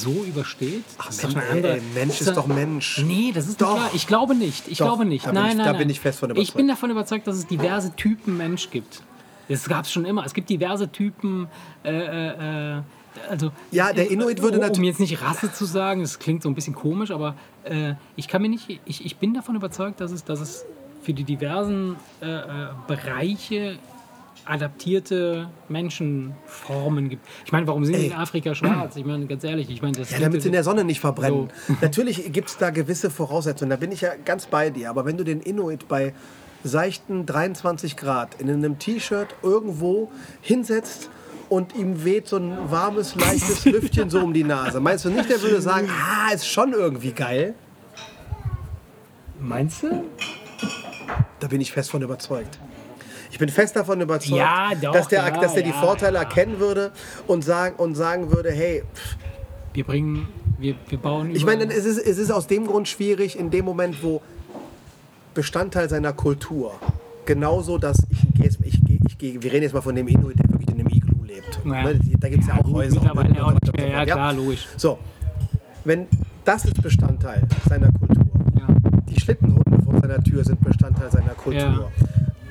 so übersteht? Ach, Das ist doch Mensch, eine andere- ey, Mensch ist doch- Mensch. Nee, das ist Doch. Klar. Ich glaube nicht. Ich Doch, glaube nicht. da nein, ich- nein, da nein. bin ich fest von Ich überzeugt. bin davon überzeugt, dass es diverse Typen Mensch gibt. Das gab es schon immer. Es gibt diverse Typen. Äh, äh, äh, also, Ja, der Inuit würde um, Um natürlich- jetzt nicht Rasse zu sagen, das klingt so ein bisschen komisch, aber äh, ich kann mir nicht. Ich, ich bin davon überzeugt, dass es, dass es für die diversen äh, äh, Bereiche adaptierte Menschenformen gibt. Ich meine, warum sind die in Afrika schwarz? Ich meine, ganz ehrlich, ich meine, das Ja, damit sie in der Sonne nicht verbrennen. Natürlich gibt es da gewisse Voraussetzungen, da bin ich ja ganz bei dir. Aber wenn du den Inuit bei seichten 23 Grad in einem T-Shirt irgendwo hinsetzt und ihm weht so ein warmes, leichtes [laughs] Lüftchen so um die Nase. Meinst du nicht, der würde sagen, ah, ist schon irgendwie geil? Meinst du? Da bin ich fest von überzeugt. Ich bin fest davon überzeugt, Ja, doch, dass der, ja, dass der die ja, Vorteile ja. erkennen würde und sagen, und sagen würde, hey, pff, Wir bringen, wir, wir bauen ich meine, es ist, es ist aus dem Grund schwierig, in dem Moment, wo Bestandteil seiner Kultur, genauso, dass ich, ich, ich, gehe- wir reden jetzt mal von dem Inuit, der wirklich in einem Iglu lebt. Ja. Ne, Da gibt es ja auch Häuser. mittlerweile und auch nicht mehr. Ja, klar, logisch. So, wenn das ist Bestandteil seiner Kultur. Ja. Die Schlittenhunde vor seiner Tür sind Bestandteil seiner Kultur.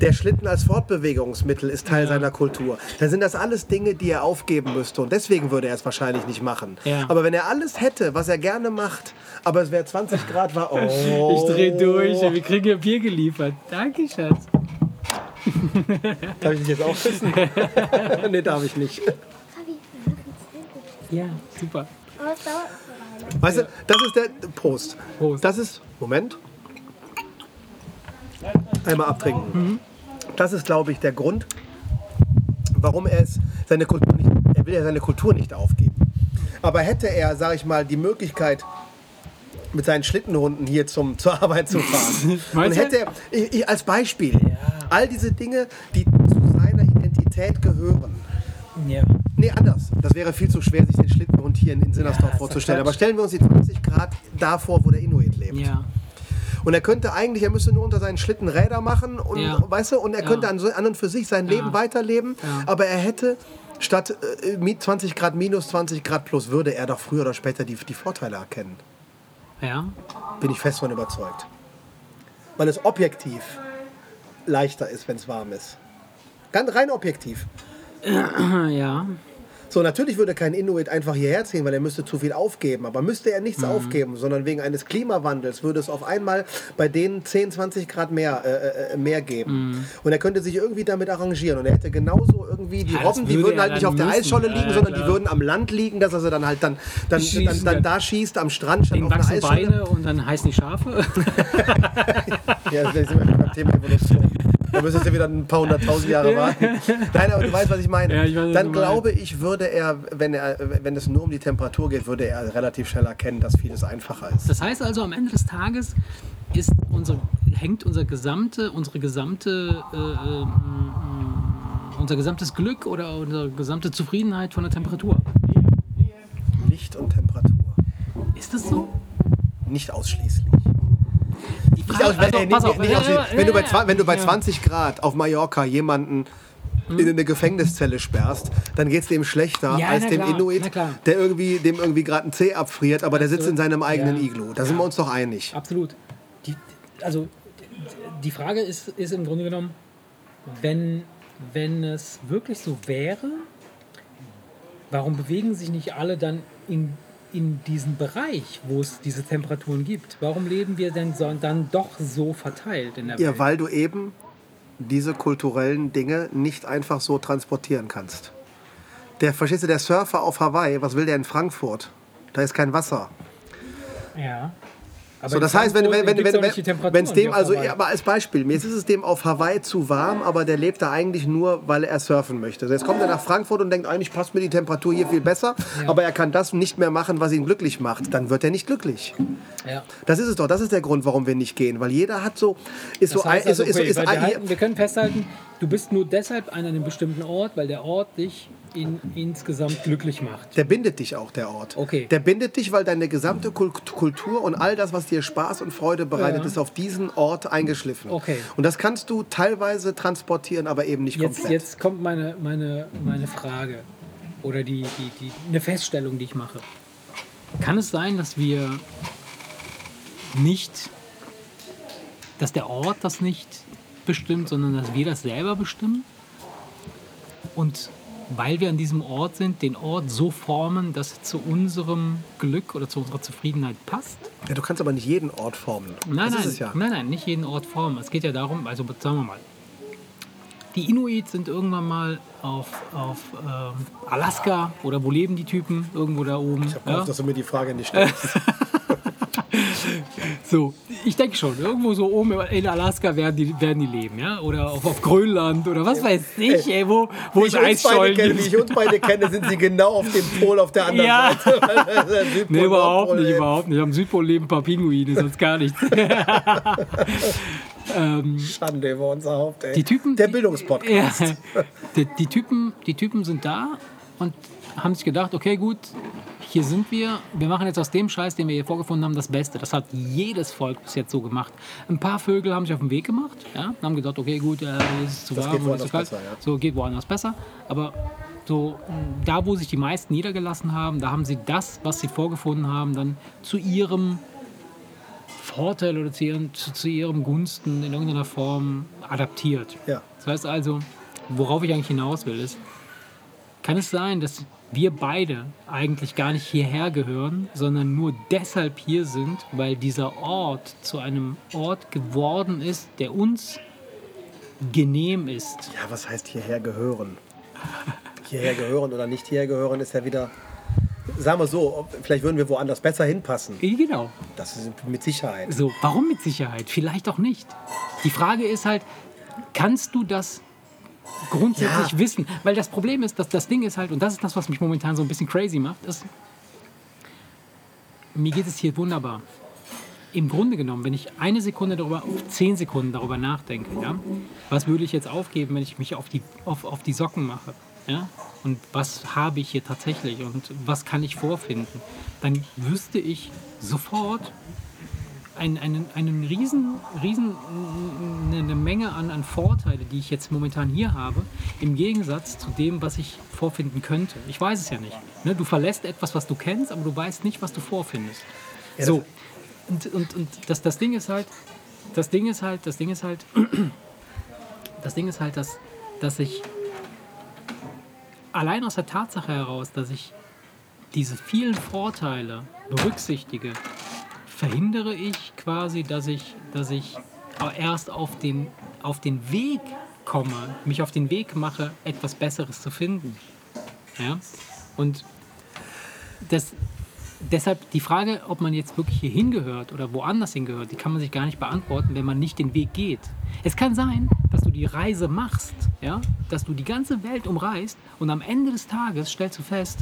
Der Schlitten als Fortbewegungsmittel ist Teil Ja. seiner Kultur. Dann sind das alles Dinge, die er aufgeben müsste. Und deswegen würde er es wahrscheinlich nicht machen. Ja. Aber wenn er alles hätte, was er gerne macht, aber es wäre 20 Grad war, oh. [laughs] Ich dreh durch, wir kriegen ja Bier geliefert. Danke, Schatz. [laughs] Darf ich dich jetzt auch küssen? [laughs] nee, darf ich nicht. Fabi, wir machen es wirklich. Ja, super. Aber es dauert eine Weile. Weißt du, das ist der Prost. Prost. Das ist, Moment. Einmal abtrinken. Das ist, glaube ich, der Grund, warum er es seine Kultur nicht, er will ja seine Kultur nicht aufgeben. Aber hätte er, sage ich mal, die Möglichkeit, mit seinen Schlittenhunden hier zum, [laughs] zur Arbeit zu fahren. [laughs] und hätte er, ich, ich, als Beispiel, all diese Dinge, die zu seiner Identität gehören. Ja. Nee, anders. Das wäre viel zu schwer, sich den Schlittenhund hier in, in Sinnersdorf doch vorzustellen. Aber stellen wir uns die 20 Grad davor, wo der Inuit lebt. Ja. Und er könnte eigentlich, er müsste nur unter seinen Schlitten Räder machen und Ja. weißt du, und er könnte an, so- an und für sich sein. Leben weiterleben, aber er hätte statt äh, mi- 20 Grad minus 20 Grad plus würde er doch früher oder später die, die Vorteile erkennen. Ja. Bin ich fest von überzeugt. Weil es objektiv leichter ist, wenn es warm ist. Ganz rein objektiv. Ja. So, natürlich würde kein Inuit einfach hierher ziehen, weil er müsste zu viel aufgeben. Aber müsste er nichts aufgeben, sondern wegen eines Klimawandels würde es auf einmal bei denen 10, 20 Grad mehr, äh, äh, mehr geben. Und er könnte sich irgendwie damit arrangieren. Und er hätte genauso irgendwie, die Ja, das Robben, die würde würden halt nicht auf der müssen. Eisscholle Ja, liegen, ja, sondern die klar. würden am Land liegen, dass er sie dann halt dann, dann, Schießen dann, dann dann. da schießt, am Strand statt auf einer Eisscholle. Beine und dann heißen die Schafe. [laughs] Ja, sind wir wieder beim Thema Evolution. Da müsstest du wieder ein paar hunderttausend Jahre warten. Nein, aber du weißt, was ich meine. Ja, ich weiß, Dann du meinst. glaube ich, würde er, wenn, er, wenn es nur um die Temperatur geht, würde er relativ schnell erkennen, dass vieles einfacher ist. Das heißt also, am Ende des Tages ist unser, hängt unser gesamte, unsere gesamte, äh, äh, unser gesamtes Glück oder unsere gesamte Zufriedenheit von der Temperatur. Licht und Temperatur. Ist das so? Nicht ausschließlich. Nicht aus, also, äh, nicht, auf, nicht äh, wenn, du bei, wenn du bei ja. Hm? 20 Grad auf Mallorca jemanden in eine Gefängniszelle sperrst, dann geht es dem schlechter Ja, als dem klar, Inuit, der irgendwie, dem irgendwie gerade ein Zeh abfriert, aber der sitzt in seinem eigenen Ja. Iglu. Da sind wir uns doch einig. Absolut. Die, also die Frage ist, ist im Grunde genommen, wenn, wenn es wirklich so wäre, warum bewegen sich nicht alle dann in, in diesen Bereich, wo es diese Temperaturen gibt? Warum leben wir denn so, dann doch so verteilt in der Ja, Welt? weil du eben diese kulturellen Dinge nicht einfach so transportieren kannst. Der, verstehst du, der Surfer auf Hawaii, was will der in Frankfurt? Da ist kein Wasser. ja. So, das heißt, wenn wenn wenn wenn es dem also Hawaii. ja, aber als Beispiel, mir ist es dem auf Hawaii zu warm, aber der lebt da eigentlich nur, weil er surfen möchte. Also jetzt kommt er nach Frankfurt und denkt, eigentlich passt mir die Temperatur hier viel besser, aber er kann das nicht mehr machen, was ihn glücklich macht. Dann wird er nicht glücklich. ja. Das ist es doch. Das ist der Grund, warum wir nicht gehen, weil jeder hat so ist Das so heißt ein- ist so also, ist so okay, ist ein- wir, halten, wir können festhalten, du bist nur deshalb an einem bestimmten Ort, weil der Ort dich in, insgesamt glücklich macht. Der bindet dich auch, der Ort. Okay. Der bindet dich, weil deine gesamte Kult- Kultur und all das, was dir Spaß und Freude bereitet, Ja. ist auf diesen Ort eingeschliffen. Okay. Und das kannst du teilweise transportieren, aber eben nicht Jetzt, komplett. jetzt kommt meine, meine, meine Frage oder die, die, die, eine Feststellung, die ich mache. Kann es sein, dass wir nicht, dass der Ort das nicht bestimmt, sondern dass wir das selber bestimmen? Und weil wir an diesem Ort sind, den Ort so formen, dass er zu unserem Glück oder zu unserer Zufriedenheit passt? Ja, du kannst aber nicht jeden Ort formen. Nein, das nein, es ja. nein, nein, nicht jeden Ort formen. Es geht ja darum, also sagen wir mal, die Inuit sind irgendwann mal auf, auf ähm, Alaska oder wo leben die Typen? Irgendwo da oben. Ich hab ja? gehofft, dass du mir die Frage nicht stellst. [laughs] [laughs] So, ich denke schon, irgendwo so oben in Alaska werden die, werden die leben, ja? Oder auf, auf Grönland oder was weiß ich, ey, wo, wo es ich, beide Eisschollen kenne, wie ich uns beide kenne, sind sie genau auf dem Pol auf der anderen Ja. Seite. [laughs] Nee, überhaupt Nordpol, nicht, überhaupt nicht. Am Südpol leben ein paar Pinguine, sonst gar nichts. [laughs] Schande über unser Haupt, ey. Die Typen. Der Bildungspodcast. Ja, die, die, Typen, die Typen sind da und haben sich gedacht, okay, gut, hier sind wir. Wir machen jetzt aus dem Scheiß, den wir hier vorgefunden haben, das Beste. Das hat jedes Volk bis jetzt so gemacht. Ein paar Vögel haben sich auf den Weg gemacht, ja, haben gedacht, okay, gut, äh, hier ist es zu Das warm geht es ist zu woanders kalt. besser, ja. So geht woanders besser. Aber so, da, wo sich die meisten niedergelassen haben, da haben sie das, was sie vorgefunden haben, dann zu ihrem Vorteil oder zu ihrem, zu, zu ihrem Gunsten in irgendeiner Form adaptiert. Ja. Das heißt also, worauf ich eigentlich hinaus will, ist, kann es sein, dass wir beide eigentlich gar nicht hierher gehören, sondern nur deshalb hier sind, weil dieser Ort zu einem Ort geworden ist, der uns genehm ist. Ja, was heißt hierher gehören? [laughs] Hierher gehören oder nicht hierher gehören ist ja wieder. Sagen wir so, vielleicht würden wir woanders besser hinpassen. Genau. Das ist mit Sicherheit. So, warum mit Sicherheit? Vielleicht auch nicht. Die Frage ist halt, kannst du das grundsätzlich Ja. wissen? Weil das Problem ist, dass das Ding ist halt, und das ist das, was mich momentan so ein bisschen crazy macht, ist, mir geht es hier wunderbar. Im Grunde genommen, wenn ich eine Sekunde darüber, zehn Sekunden darüber nachdenke, ja, was würde ich jetzt aufgeben, wenn ich mich auf die, auf, auf die Socken mache? Ja? Und was habe ich hier tatsächlich und was kann ich vorfinden? Dann wüsste ich sofort, einen, einen, einen riesen, riesen eine Menge an, an Vorteile, die ich jetzt momentan hier habe, im Gegensatz zu dem, was ich vorfinden könnte. Ich weiß es ja nicht. Ne? Du verlässt etwas, was du kennst, aber du weißt nicht, was du vorfindest. so. Und, und, und das, das Ding ist halt, das Ding ist halt, das Ding ist halt, [clears throat] das Ding ist halt, dass, dass ich allein aus der Tatsache heraus, dass ich diese vielen Vorteile berücksichtige, verhindere ich quasi, dass ich, dass ich erst auf den, auf den Weg komme, mich auf den Weg mache, etwas Besseres zu finden. Ja? Und das, deshalb die Frage, ob man jetzt wirklich hier hingehört oder woanders hingehört, die kann man sich gar nicht beantworten, wenn man nicht den Weg geht. Es kann sein, dass du die Reise machst, ja? dass du die ganze Welt umreist und am Ende des Tages stellst du fest,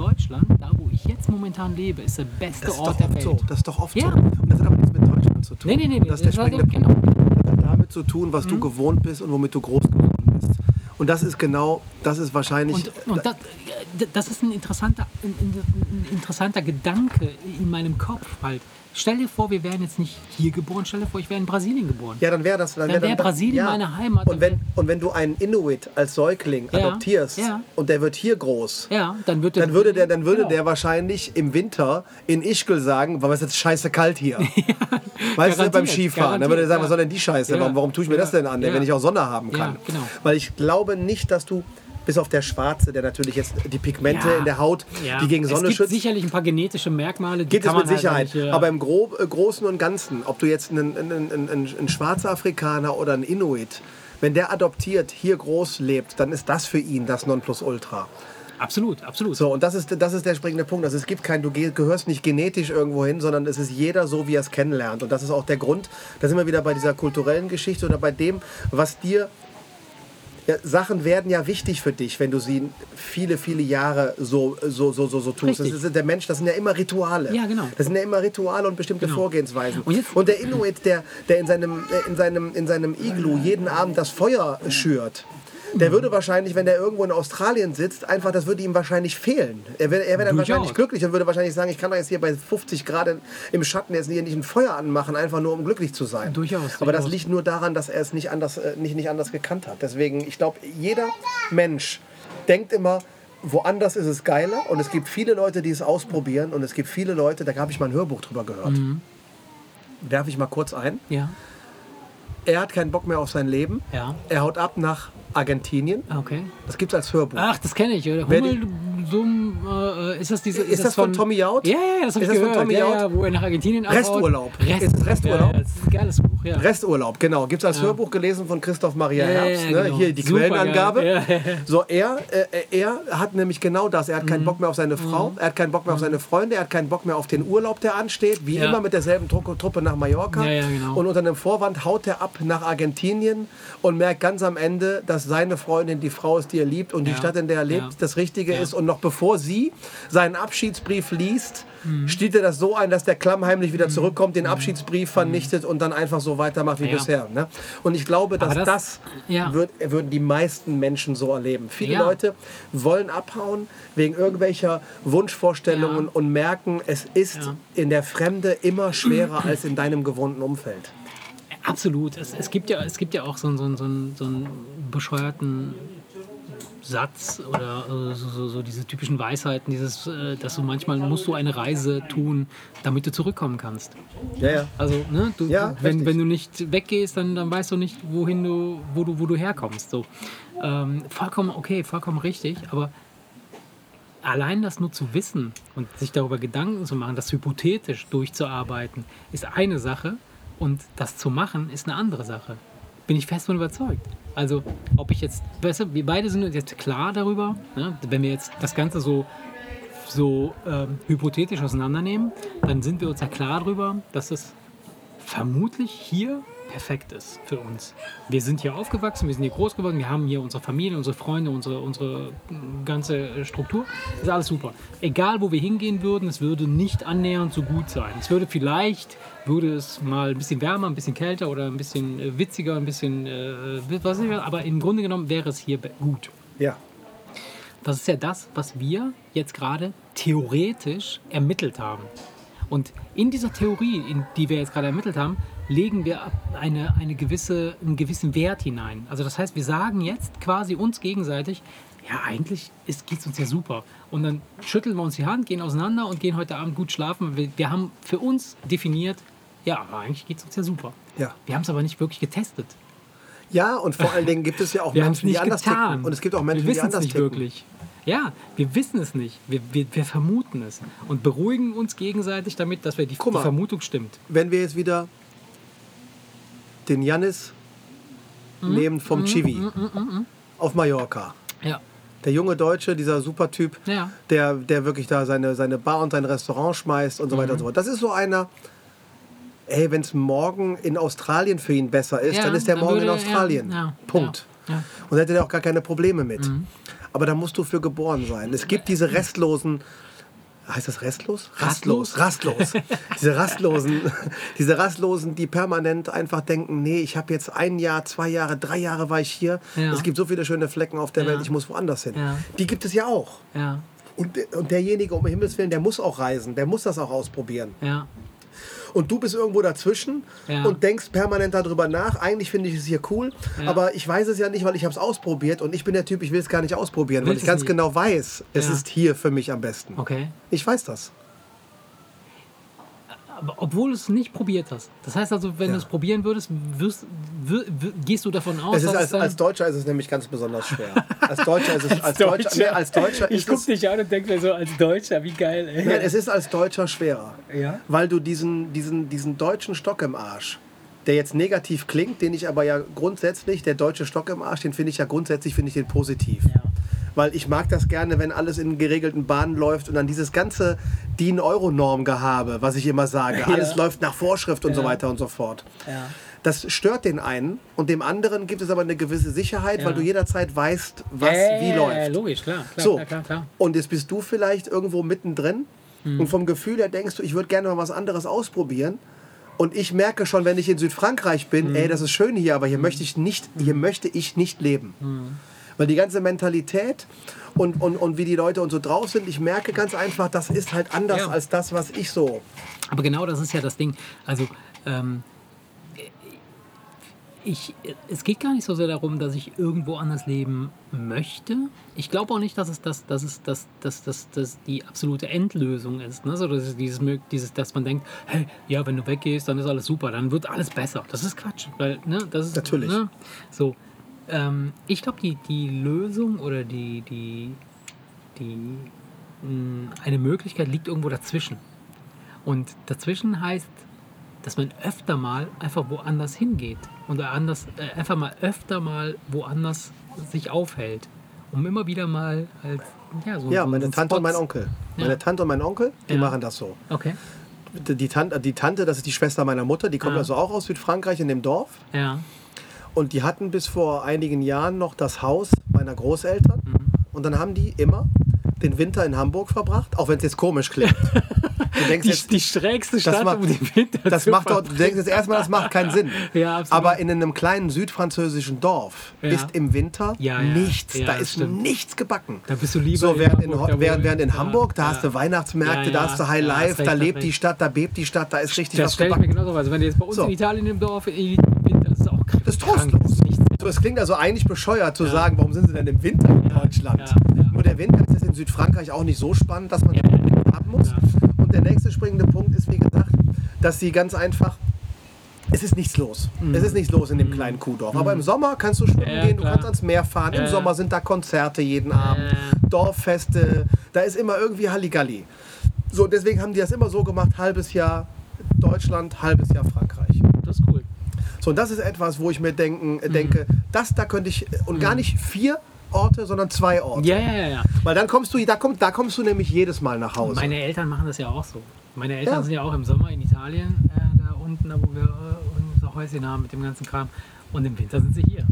Deutschland, da wo ich jetzt momentan lebe, ist der beste Das ist Ort der Welt. so. Das ist doch oft Ja. so. Und das hat aber nichts mit Deutschland zu tun. Nee, nee, nee, das ist der das genau. Mhm. Das hat damit zu tun, was du gewohnt bist und womit du groß geworden bist. Und das ist genau, das ist wahrscheinlich. Und, und das, das ist ein interessanter, ein, ein interessanter Gedanke in meinem Kopf halt. Stell dir vor, wir wären jetzt nicht hier geboren, stell dir vor, ich wäre in Brasilien geboren. ja, dann wäre das. Dann, Dann wär wär Brasilien meine Heimat. Und wenn, und wenn du einen Inuit als Säugling Ja, adoptierst ja. und der wird hier groß, Ja, dann wird dann würde der, dann würde Genau. der wahrscheinlich im Winter in Ischgl sagen, weil es ist jetzt scheiße kalt hier. [laughs] weißt du, beim Skifahren. Dann würde er sagen, was soll denn die Scheiße? ja. Warum, warum tue ich mir Ja, das denn an, ja. wenn ich auch Sonne haben kann? Ja, genau. Weil ich glaube nicht, dass du, bis auf der Schwarze, der natürlich jetzt die Pigmente Ja. in der Haut, Ja. die gegen Sonne es gibt schützt, sicherlich ein paar genetische Merkmale, die Gibt es mit man Sicherheit. Halt Aber im Grob, äh, Großen und Ganzen, ob du jetzt einen, einen, einen, einen, schwarzer Afrikaner oder einen Inuit, wenn der adoptiert hier groß lebt, dann ist das für ihn das Nonplusultra. absolut, absolut. So, und das ist, das ist der springende Punkt. Also es gibt kein, du geh- gehörst nicht genetisch irgendwo hin, sondern es ist jeder so, wie er es kennenlernt. Und das ist auch der Grund, da sind wir wieder bei dieser kulturellen Geschichte oder bei dem, was dir ja, Sachen werden ja wichtig für dich, wenn du sie viele, viele Jahre so, so, so, so, so tust. Das Richtig. ist der Mensch, das sind ja immer Rituale. Ja, genau. Das sind ja immer Rituale und bestimmte Genau. Vorgehensweisen. Und jetzt- der Inuit, der, der in, seinem, in, seinem, in seinem Iglu jeden Abend das Feuer schürt. Der würde wahrscheinlich, wenn der irgendwo in Australien sitzt, einfach, das würde ihm wahrscheinlich fehlen. Er wäre er wär dann wahrscheinlich glücklich und würde wahrscheinlich sagen, ich kann doch jetzt hier bei 50 Grad im Schatten jetzt hier nicht ein Feuer anmachen, einfach nur um glücklich zu sein. Durchaus, Aber das liegt nur daran, dass er es nicht anders, äh, nicht, nicht anders gekannt hat. Deswegen, ich glaube, jeder Mensch denkt immer, woanders ist es geiler und es gibt viele Leute, die es ausprobieren und es gibt viele Leute, da habe ich mal ein Hörbuch drüber gehört. Mhm. Werfe ich mal kurz ein. Ja, Er hat keinen Bock mehr auf sein Leben. ja, Er haut ab nach Argentinien. okay. Das gibt es als Hörbuch. Ach, das kenne ich. Hummel, Sum, äh, ist das diese. Ist das von Tommy Out? Ja, ja, das habe Ist ich das von gehört. Tommy ja, Out? ja, wo er nach Argentinien. Resturlaub. Rest, Ist es Resturlaub? Ja, das ist ein geiles Buch, ja. Resturlaub, genau. Gibt es als Hörbuch gelesen von Christoph Maria Herbst. ne? genau. Hier die Super Quellenangabe. So, er, äh, er hat nämlich genau das. Er hat Mhm. keinen Bock mehr auf seine Frau, er hat keinen Bock mehr auf seine Freunde, er hat keinen Bock mehr auf den Urlaub, der ansteht. Wie immer mit derselben Tru- Truppe nach Mallorca. Genau. Und unter einem Vorwand haut er ab nach Argentinien und merkt ganz am Ende, dass seine Freundin die Frau ist, die er liebt und die. Stadt, in der er lebt, das Richtige ist. Und noch bevor sie seinen Abschiedsbrief liest, Mhm. steht er das so ein, dass der klammheimlich wieder zurückkommt, den Abschiedsbrief vernichtet und dann einfach so weitermacht wie Ja. bisher. Ne? Und ich glaube, dass Aber das, das- ja. wird, würden die meisten Menschen so erleben. Viele Ja. Leute wollen abhauen wegen irgendwelcher Wunschvorstellungen und merken, es ist in der Fremde immer schwerer als in deinem gewohnten Umfeld. Absolut. Es, es, gibt ja, es gibt ja auch so, einen- so, einen- so, einen- so einen bescheuerten Satz oder äh, so, so, so diese typischen Weisheiten, dieses, äh, dass du manchmal musst du eine Reise tun, damit du zurückkommen kannst. Ja, ja. Also, ne, du, Ja, wenn, richtig. wenn du nicht weggehst, dann, dann weißt du nicht, wohin du, wo du, wo du herkommst. So. Ähm, vollkommen okay, vollkommen richtig, aber allein das nur zu wissen und sich darüber Gedanken zu machen, das hypothetisch durchzuarbeiten, ist eine Sache und das zu machen ist eine andere Sache. Bin ich fest von überzeugt. Also, ob ich jetzt, weißt du, wir beide sind uns jetzt klar darüber, ne, wenn wir jetzt das Ganze so so ähm, hypothetisch auseinandernehmen, dann sind wir uns ja klar darüber, dass es vermutlich hier perfekt ist für uns. Wir sind hier aufgewachsen, wir sind hier groß geworden, wir haben hier unsere Familie, unsere Freunde, unsere, unsere mm, ganze äh, Struktur. Das ist alles super. Egal, wo wir hingehen würden, es würde nicht annähernd so gut sein. Es würde vielleicht, würde es mal ein bisschen wärmer, ein bisschen kälter oder ein bisschen äh, witziger, ein bisschen, äh, was ich, was, aber im Grunde genommen wäre es hier gut. Ja. Das ist ja das, was wir jetzt gerade theoretisch ermittelt haben. Und in dieser Theorie, in die wir jetzt gerade ermittelt haben, legen wir eine, eine gewisse, einen gewissen Wert hinein. Also das heißt, wir sagen jetzt quasi uns gegenseitig, ja, eigentlich geht es uns ja super. Und dann schütteln wir uns die Hand, gehen auseinander und gehen heute Abend gut schlafen. Wir, wir haben für uns definiert, ja, eigentlich geht es uns ja super. Ja. Wir haben es aber nicht wirklich getestet. Ja, und vor allen Dingen gibt es ja auch [laughs] Wir Menschen, die nicht anders getan. ticken. Und es gibt auch Menschen, wir die anders nicht ticken. wirklich. Ja, wir wissen es nicht. Wir, wir, wir vermuten es und beruhigen uns gegenseitig damit, dass wir die, die. Vermutung stimmt. Wenn wir jetzt wieder den Jannis Mhm. nehmen vom Chivi auf Mallorca. Ja, Der junge Deutsche, dieser Supertyp, Ja. der, der wirklich da seine, seine Bar und sein Restaurant schmeißt und so Mhm. weiter und so fort. Das ist so einer, ey, wenn es morgen in Australien für ihn besser ist, Ja, dann ist der dann morgen in würde- Australien. ja, Punkt. Und da hätte er auch gar keine Probleme mit. Aber da musst du für geboren sein. Es gibt diese restlosen, heißt das restlos? Rastlos? Rastlos. [laughs] diese rastlosen, diese rastlosen, die permanent einfach denken, nee, ich habe jetzt ein Jahr, zwei Jahre, drei Jahre war ich hier. Ja. Es gibt so viele schöne Flecken auf der Ja. Welt, ich muss woanders hin. Ja. Die gibt es ja auch. Und, und derjenige, um Himmels Willen, der muss auch reisen, der muss das auch ausprobieren. ja. Und du bist irgendwo dazwischen Ja. und denkst permanent darüber nach. Eigentlich finde ich es hier cool, Ja. aber ich weiß es ja nicht, weil ich habe es ausprobiert und ich bin der Typ, ich will es gar nicht ausprobieren, weil Willst ich es ganz nicht? genau weiß, es ist hier für mich am besten. Okay. Ich weiß das. Obwohl du es nicht probiert hast. Das heißt also, wenn Ja. du es probieren würdest, wirst, wir, wir, gehst du davon aus, Es ist dass als, als Deutscher ist es nämlich ganz besonders schwer. Als Deutscher ist es [laughs] als, Deutscher, nee, als Deutscher ich guck dich an und denke mir so, als Deutscher, wie geil, ey. nein, es ist als Deutscher schwerer. Ja? Weil du diesen, diesen, diesen deutschen Stock im Arsch, der jetzt negativ klingt, den ich aber ja grundsätzlich, der deutsche Stock im Arsch, den finde ich ja grundsätzlich, finde ich den positiv. Ja. Weil ich mag das gerne, wenn alles in geregelten Bahnen läuft und dann dieses ganze DIN-Euro-Norm-Gehabe, was ich immer sage. [laughs] Alles läuft nach Vorschrift und so Ja. weiter und so fort. Ja. Das stört den einen und dem anderen gibt es aber eine gewisse Sicherheit, Ja. weil du jederzeit weißt, was Äh, wie läuft. Logisch, klar. klar, So, klar, klar, klar. und jetzt bist du vielleicht irgendwo mittendrin Mhm. und vom Gefühl her denkst du, ich würde gerne mal was anderes ausprobieren. Und ich merke schon, wenn ich in Südfrankreich bin, Mhm. ey, das ist schön hier, aber hier möchte ich nicht, hier möchte ich nicht leben. Mhm. Weil die ganze Mentalität und, und, und wie die Leute und so drauf sind, ich merke ganz einfach, das ist halt anders Ja. als das, was ich so. Aber genau das ist ja das Ding. Also, ähm, ich, es geht gar nicht so sehr darum, dass ich irgendwo anders leben möchte. Ich glaube auch nicht, dass es, das, dass es das, das, das, das die absolute Endlösung ist. Ne? So, dass es dieses, dieses, dass man denkt, hey, ja, wenn du weggehst, dann ist alles super, dann wird alles besser. Das ist Quatsch. Weil, ne, das ist, Natürlich. Ne? So, ähm, ich glaube, die, die Lösung oder die, die, die mh, eine Möglichkeit liegt irgendwo dazwischen. Und dazwischen heißt, dass man öfter mal einfach woanders hingeht und anders, äh, einfach mal öfter mal woanders sich aufhält, um immer wieder mal halt ja so Ja, so meine so Tante und mein Spots- Onkel. Ja. Meine Tante und mein Onkel, die Ja. machen das so. Okay. Die Tante, die Tante, das ist die Schwester meiner Mutter, die kommt Ja. also auch aus Südfrankreich in dem Dorf. Ja. Und die hatten bis vor einigen Jahren noch das Haus meiner Großeltern. Mhm. Und dann haben die immer den Winter in Hamburg verbracht, auch wenn es jetzt komisch klingt. [laughs] Du denkst Die, jetzt, die schrägste Stadt macht- um den Winter das zu macht doch, du denkst jetzt erstmal, das macht keinen Sinn. [laughs] Ja. Aber in einem kleinen südfranzösischen Dorf Ja. ist im Winter Ja, nichts. Da ist stimmt. nichts gebacken. Da bist du lieber So, in während in, Hamburg, wo- während, während in Hamburg, da hast du Weihnachtsmärkte, da hast du High Life, da lebt die Stadt, da bebt die Stadt, da ist richtig Das was stelle ich mir gebacken. genauso vor. Also wenn du jetzt bei uns So. in Italien im Dorf im Winter ist Das ist trostlos. So, es klingt also eigentlich bescheuert zu sagen, warum sind sie denn im Winter in Deutschland? ja, ja. Nur der Winter ist jetzt in Südfrankreich auch nicht so spannend, dass man Ja. haben muss. Ja. Und der nächste springende Punkt ist, wie gesagt, dass sie ganz einfach. Es ist nichts los. Es ist nichts los in dem kleinen Kuhdorf. Aber im Sommer kannst du schwimmen Mhm. Ja, gehen, du klar. kannst ans Meer fahren. Im Ja. Sommer sind da Konzerte jeden Abend, Ja. Dorffeste. Da ist immer irgendwie Halligalli. So, deswegen haben die das immer so gemacht: halbes Jahr Deutschland, halbes Jahr Frankreich. So, und das ist etwas, wo ich mir denken, Mhm. denke, das da könnte ich, und gar nicht vier Orte, sondern zwei Orte. Ja, ja, ja, ja. Weil dann kommst du, da, komm, da kommst du nämlich jedes Mal nach Hause. Meine Eltern machen das ja auch so. Meine Eltern Ja. sind ja auch im Sommer in Italien, äh, da unten, da wo wir äh, unser Häuschen haben mit dem ganzen Kram. Und im Winter sind sie hier.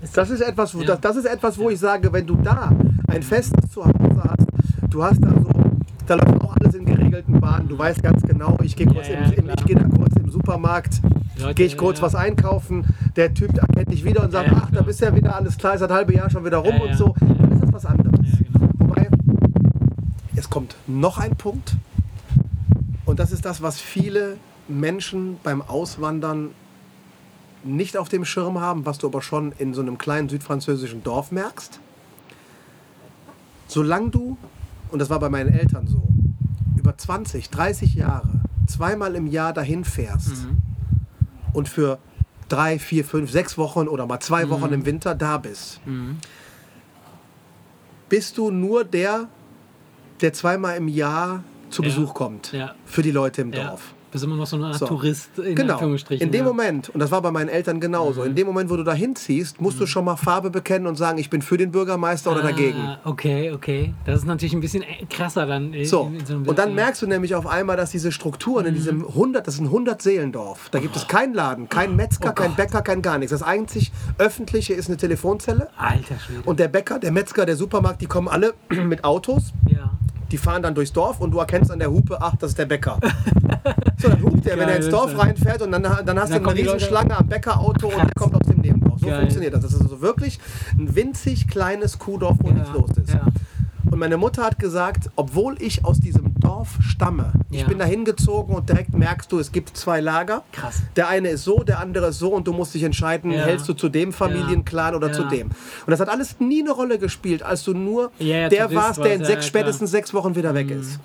Ist Das ist etwas, wo, Ja. das, das ist etwas, wo ich sage, wenn du da ein festes Zuhause hast, du hast da so, da läuft auch alles in geregelten Bahnen, du weißt ganz genau, ich gehe kurz Ja, ja, im, klar. ich gehe da kurz im Supermarkt, Leute, gehe ich kurz ja. was einkaufen, der Typ erkennt dich wieder und sagt, Ja, ja, ach, da klar. bist du ja wieder alles klar, ist das halbe Jahr schon wieder rum Ja, und ja. so, dann ist das was anderes. Ja, genau. Wobei, es kommt noch ein Punkt und das ist das, was viele Menschen beim Auswandern nicht auf dem Schirm haben, was du aber schon in so einem kleinen südfranzösischen Dorf merkst. Solange du, und das war bei meinen Eltern so, über 20, 30 Jahre zweimal im Jahr dahin fährst Mhm. Und für drei, vier, fünf, sechs Wochen oder mal zwei Wochen Mhm. im Winter da bist, bist du nur der, der zweimal im Jahr zu Ja. Besuch kommt Ja. für die Leute im. Dorf. Bist immer noch so eine Art So. Tourist in Genau. Anführungsstrichen. In dem ja. Mhm. Moment, und das war bei meinen Eltern genauso, in dem Moment, wo du da hinziehst, musst du schon mal Farbe bekennen und sagen, ich bin für den Bürgermeister oder dagegen. Ah, okay, okay. Das ist natürlich ein bisschen äh, krasser dann. in- So, in so einem- und dann merkst du nämlich auf einmal, dass diese Strukturen Mhm. in diesem 100, das ist ein 100-Seelendorf. Da gibt es keinen Laden, keinen Metzger, Oh keinen Bäcker, kein gar nichts. Das einzig öffentliche ist eine Telefonzelle. Alter Schwede. Und der Bäcker, der Metzger, der Supermarkt, die kommen alle [clears throat] mit Autos. ja. Die fahren dann durchs Dorf und du erkennst an der Hupe, ach, das ist der Bäcker. [laughs] So, dann hupt der, wenn er ins Dorf reinfährt und dann, dann hast Dann du eine Riesenschlange am Bäckerauto und der kommt aus dem Nebendorf. So Geil. funktioniert das. Das ist also wirklich ein winzig kleines Kuhdorf, wo nichts los ist. Ja. Und meine Mutter hat gesagt, obwohl ich aus diesem Dorf stamme, ich Ja. bin da hingezogen und direkt merkst du, es gibt zwei Lager. Krass. Der eine ist so, der andere ist so und du musst dich entscheiden, Ja. hältst du zu dem Familienclan oder Ja. zu dem. Und das hat alles nie eine Rolle gespielt, als du nur der warst, der in sechs, spätestens sechs Wochen wieder weg ist.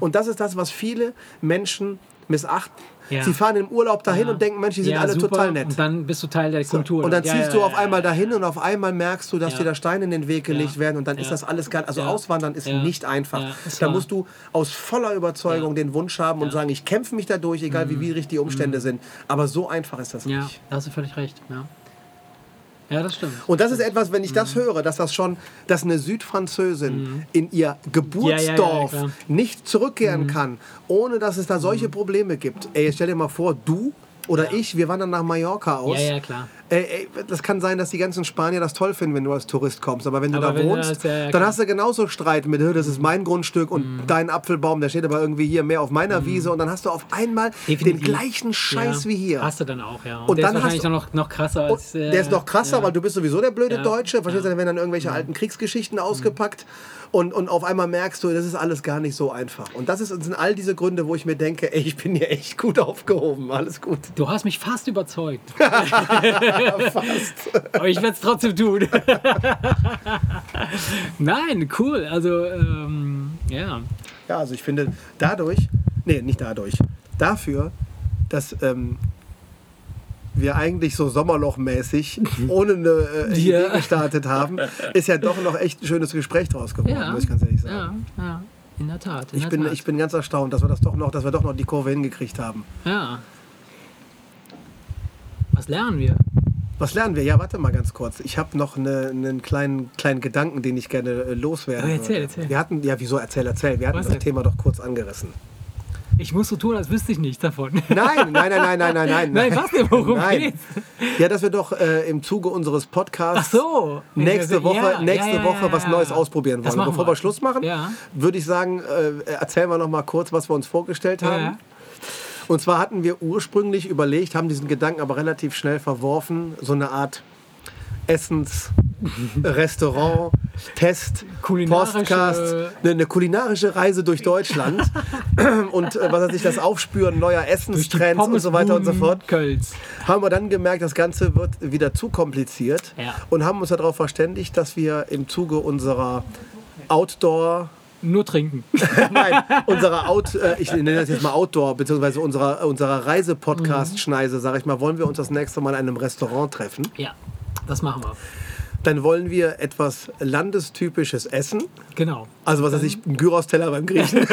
Und das ist das, was viele Menschen missachten. Ja. Sie fahren im Urlaub dahin Ja. und denken, Mensch, die sind alle super. total nett. Und dann bist du Teil der Kultur. Und dann ziehst du auf einmal dahin und auf einmal merkst du, dass dir da Steine in den Weg gelegt werden und dann ist das alles gar Also. Auswandern ist nicht einfach. Da musst du aus voller Überzeugung den Wunsch haben und sagen, ich kämpfe mich da durch, egal wie widrig die Umstände sind. Aber so einfach ist das Mhm. Ja, nicht. da hast du völlig recht. Ja, ja das stimmt. Und das ist etwas, wenn ich Mhm. das höre, dass das schon, dass eine Südfranzösin in ihr Geburtsdorf Ja, ja, ja. Mhm. nicht zurückkehren kann, ohne dass es da solche Probleme gibt. Ey, stell dir mal vor, du oder ich, wir wandern nach Mallorca aus. Ja, ja, klar. Ey, ey, das kann sein, dass die ganzen Spanier das toll finden, wenn du als Tourist kommst. Aber wenn du Aber da wenn du wohnst, als- ja, ja, dann hast du genauso Streit mit, "Hö, das ist mein Grundstück und dein Apfelbaum, der steht aber irgendwie hier mehr auf meiner Wiese. Und dann hast du auf einmal den Definitiv. gleichen Scheiß ja, wie hier. Hast du dann auch, ja. Und, Und der dann ist wahrscheinlich hast du- noch, noch krasser als. äh, der ist noch krasser, ja. weil du bist sowieso der blöde Ja. Deutsche. Verstehst du? Ja. Dann werden dann irgendwelche alten Kriegsgeschichten ausgepackt. Und, und auf einmal merkst du, das ist alles gar nicht so einfach. Und das, ist, sind all diese Gründe, wo ich mir denke, ey, ich bin hier echt gut [laughs] aufgehoben. Alles gut. Du hast mich fast überzeugt. [laughs] Fast. Aber ich werde es trotzdem tun. [laughs] Nein, cool. Also, ähm, ja. Ja, also ich finde, dadurch, nee, nicht dadurch, dafür, dass ähm, wir eigentlich so sommerlochmäßig [laughs] ohne eine äh, Ja. Idee gestartet haben, ist ja doch noch echt ein schönes Gespräch draus geworden, Ja. muss ich ganz ehrlich sagen. Ja, ja. In der Tat. In Ich der bin, Tat. ich bin ganz erstaunt, dass wir das doch noch, dass wir doch noch die Kurve hingekriegt haben. Ja. Was lernen wir? Was lernen wir? Ja, warte mal ganz kurz. Ich habe noch eine, einen kleinen, kleinen Gedanken, den ich gerne äh, loswerden Ja, erzähl, würde. erzähl. Wir hatten, ja, wieso erzähl, erzähl. Wir hatten Was das denn? Thema doch kurz angerissen. Ich muss so tun, als wüsste ich nichts davon. Nein, nein, nein, nein, nein, nein, nein. Nein, was denn? Worum Nein. geht's? Ja, dass wir doch äh, im Zuge unseres Podcasts so. nächste Woche, Ja, nächste ja, Woche was. Neues ausprobieren wollen. Bevor wir. wir Schluss machen, Ja. würde ich sagen, äh, erzählen wir noch mal kurz, was wir uns vorgestellt haben. Und zwar hatten wir ursprünglich überlegt, haben diesen Gedanken aber relativ schnell verworfen, so eine Art Essens, Restaurant, Test, Kulinarische- Podcast, eine, eine kulinarische Reise durch Deutschland [laughs] und äh, was weiß ich, das Aufspüren neuer Essenstrends und so weiter und so fort. Kölns. Haben wir dann gemerkt, das Ganze wird wieder zu kompliziert Ja. und haben uns darauf verständigt, dass wir im Zuge unserer Outdoor Nur trinken. [laughs] Nein, unserer Out, äh, ich nenne das jetzt mal Outdoor, beziehungsweise unserer, unserer Reise-Podcast-Schneise, sage ich mal, wollen wir uns das nächste Mal in einem Restaurant treffen. Ja, das machen wir. Dann wollen wir etwas landestypisches essen. Genau. Also was weiß ich, ein Gyros-Teller beim Griechen. [laughs]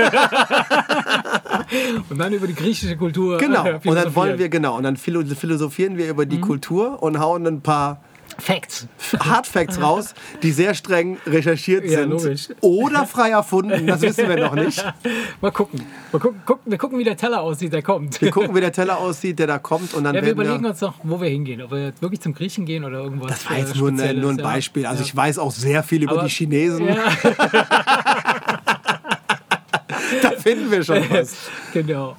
Und dann über die griechische Kultur. Genau. äh, Und dann wollen wir, genau, und dann philo- philosophieren wir über die Kultur und hauen ein paar Facts. Hardfacts raus, die sehr streng recherchiert Ja, sind. logisch. Oder frei erfunden, das wissen wir noch nicht. [laughs] Mal gucken. Mal gucken, gucken. Wir gucken, wie der Teller aussieht, der kommt. Wir gucken, wie der Teller aussieht, der da kommt und dann Ja, wir überlegen wir... uns noch, wo wir hingehen. Ob wir jetzt wirklich zum Griechen gehen oder irgendwas. Das war äh, jetzt nur, eine, nur ein. Beispiel. Also Ja. ich weiß auch sehr viel über Aber- die Chinesen. Ja, [laughs] Da finden wir schon [laughs] was. genau.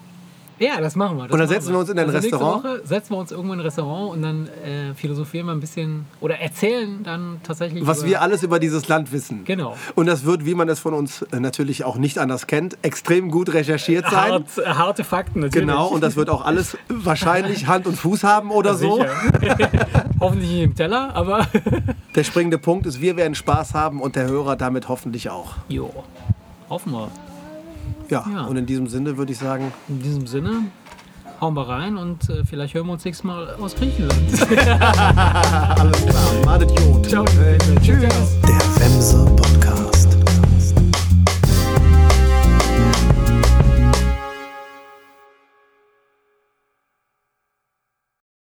Ja, das machen wir. Das Und dann setzen wir uns in ein also Restaurant? Nächste Woche setzen wir uns irgendwo in ein Restaurant und dann äh, philosophieren wir ein bisschen oder erzählen dann tatsächlich. Was wir alles über dieses Land wissen. Genau. Und das wird, wie man es von uns äh, natürlich auch nicht anders kennt, extrem gut recherchiert sein. Hart, harte Fakten natürlich. Genau, und das wird auch alles [laughs] wahrscheinlich Hand und Fuß haben oder so. [laughs] Hoffentlich nicht im Teller, aber [laughs] Der springende Punkt ist, wir werden Spaß haben und der Hörer damit hoffentlich auch. jo, hoffen wir. Ja, Ja. und in diesem Sinne würde ich sagen, In diesem Sinne hauen wir rein und äh, vielleicht hören wir uns nächstes Mal aus Griechenland. [laughs] alles klar, madet Jod. Ciao. Tschüss. Der Wemse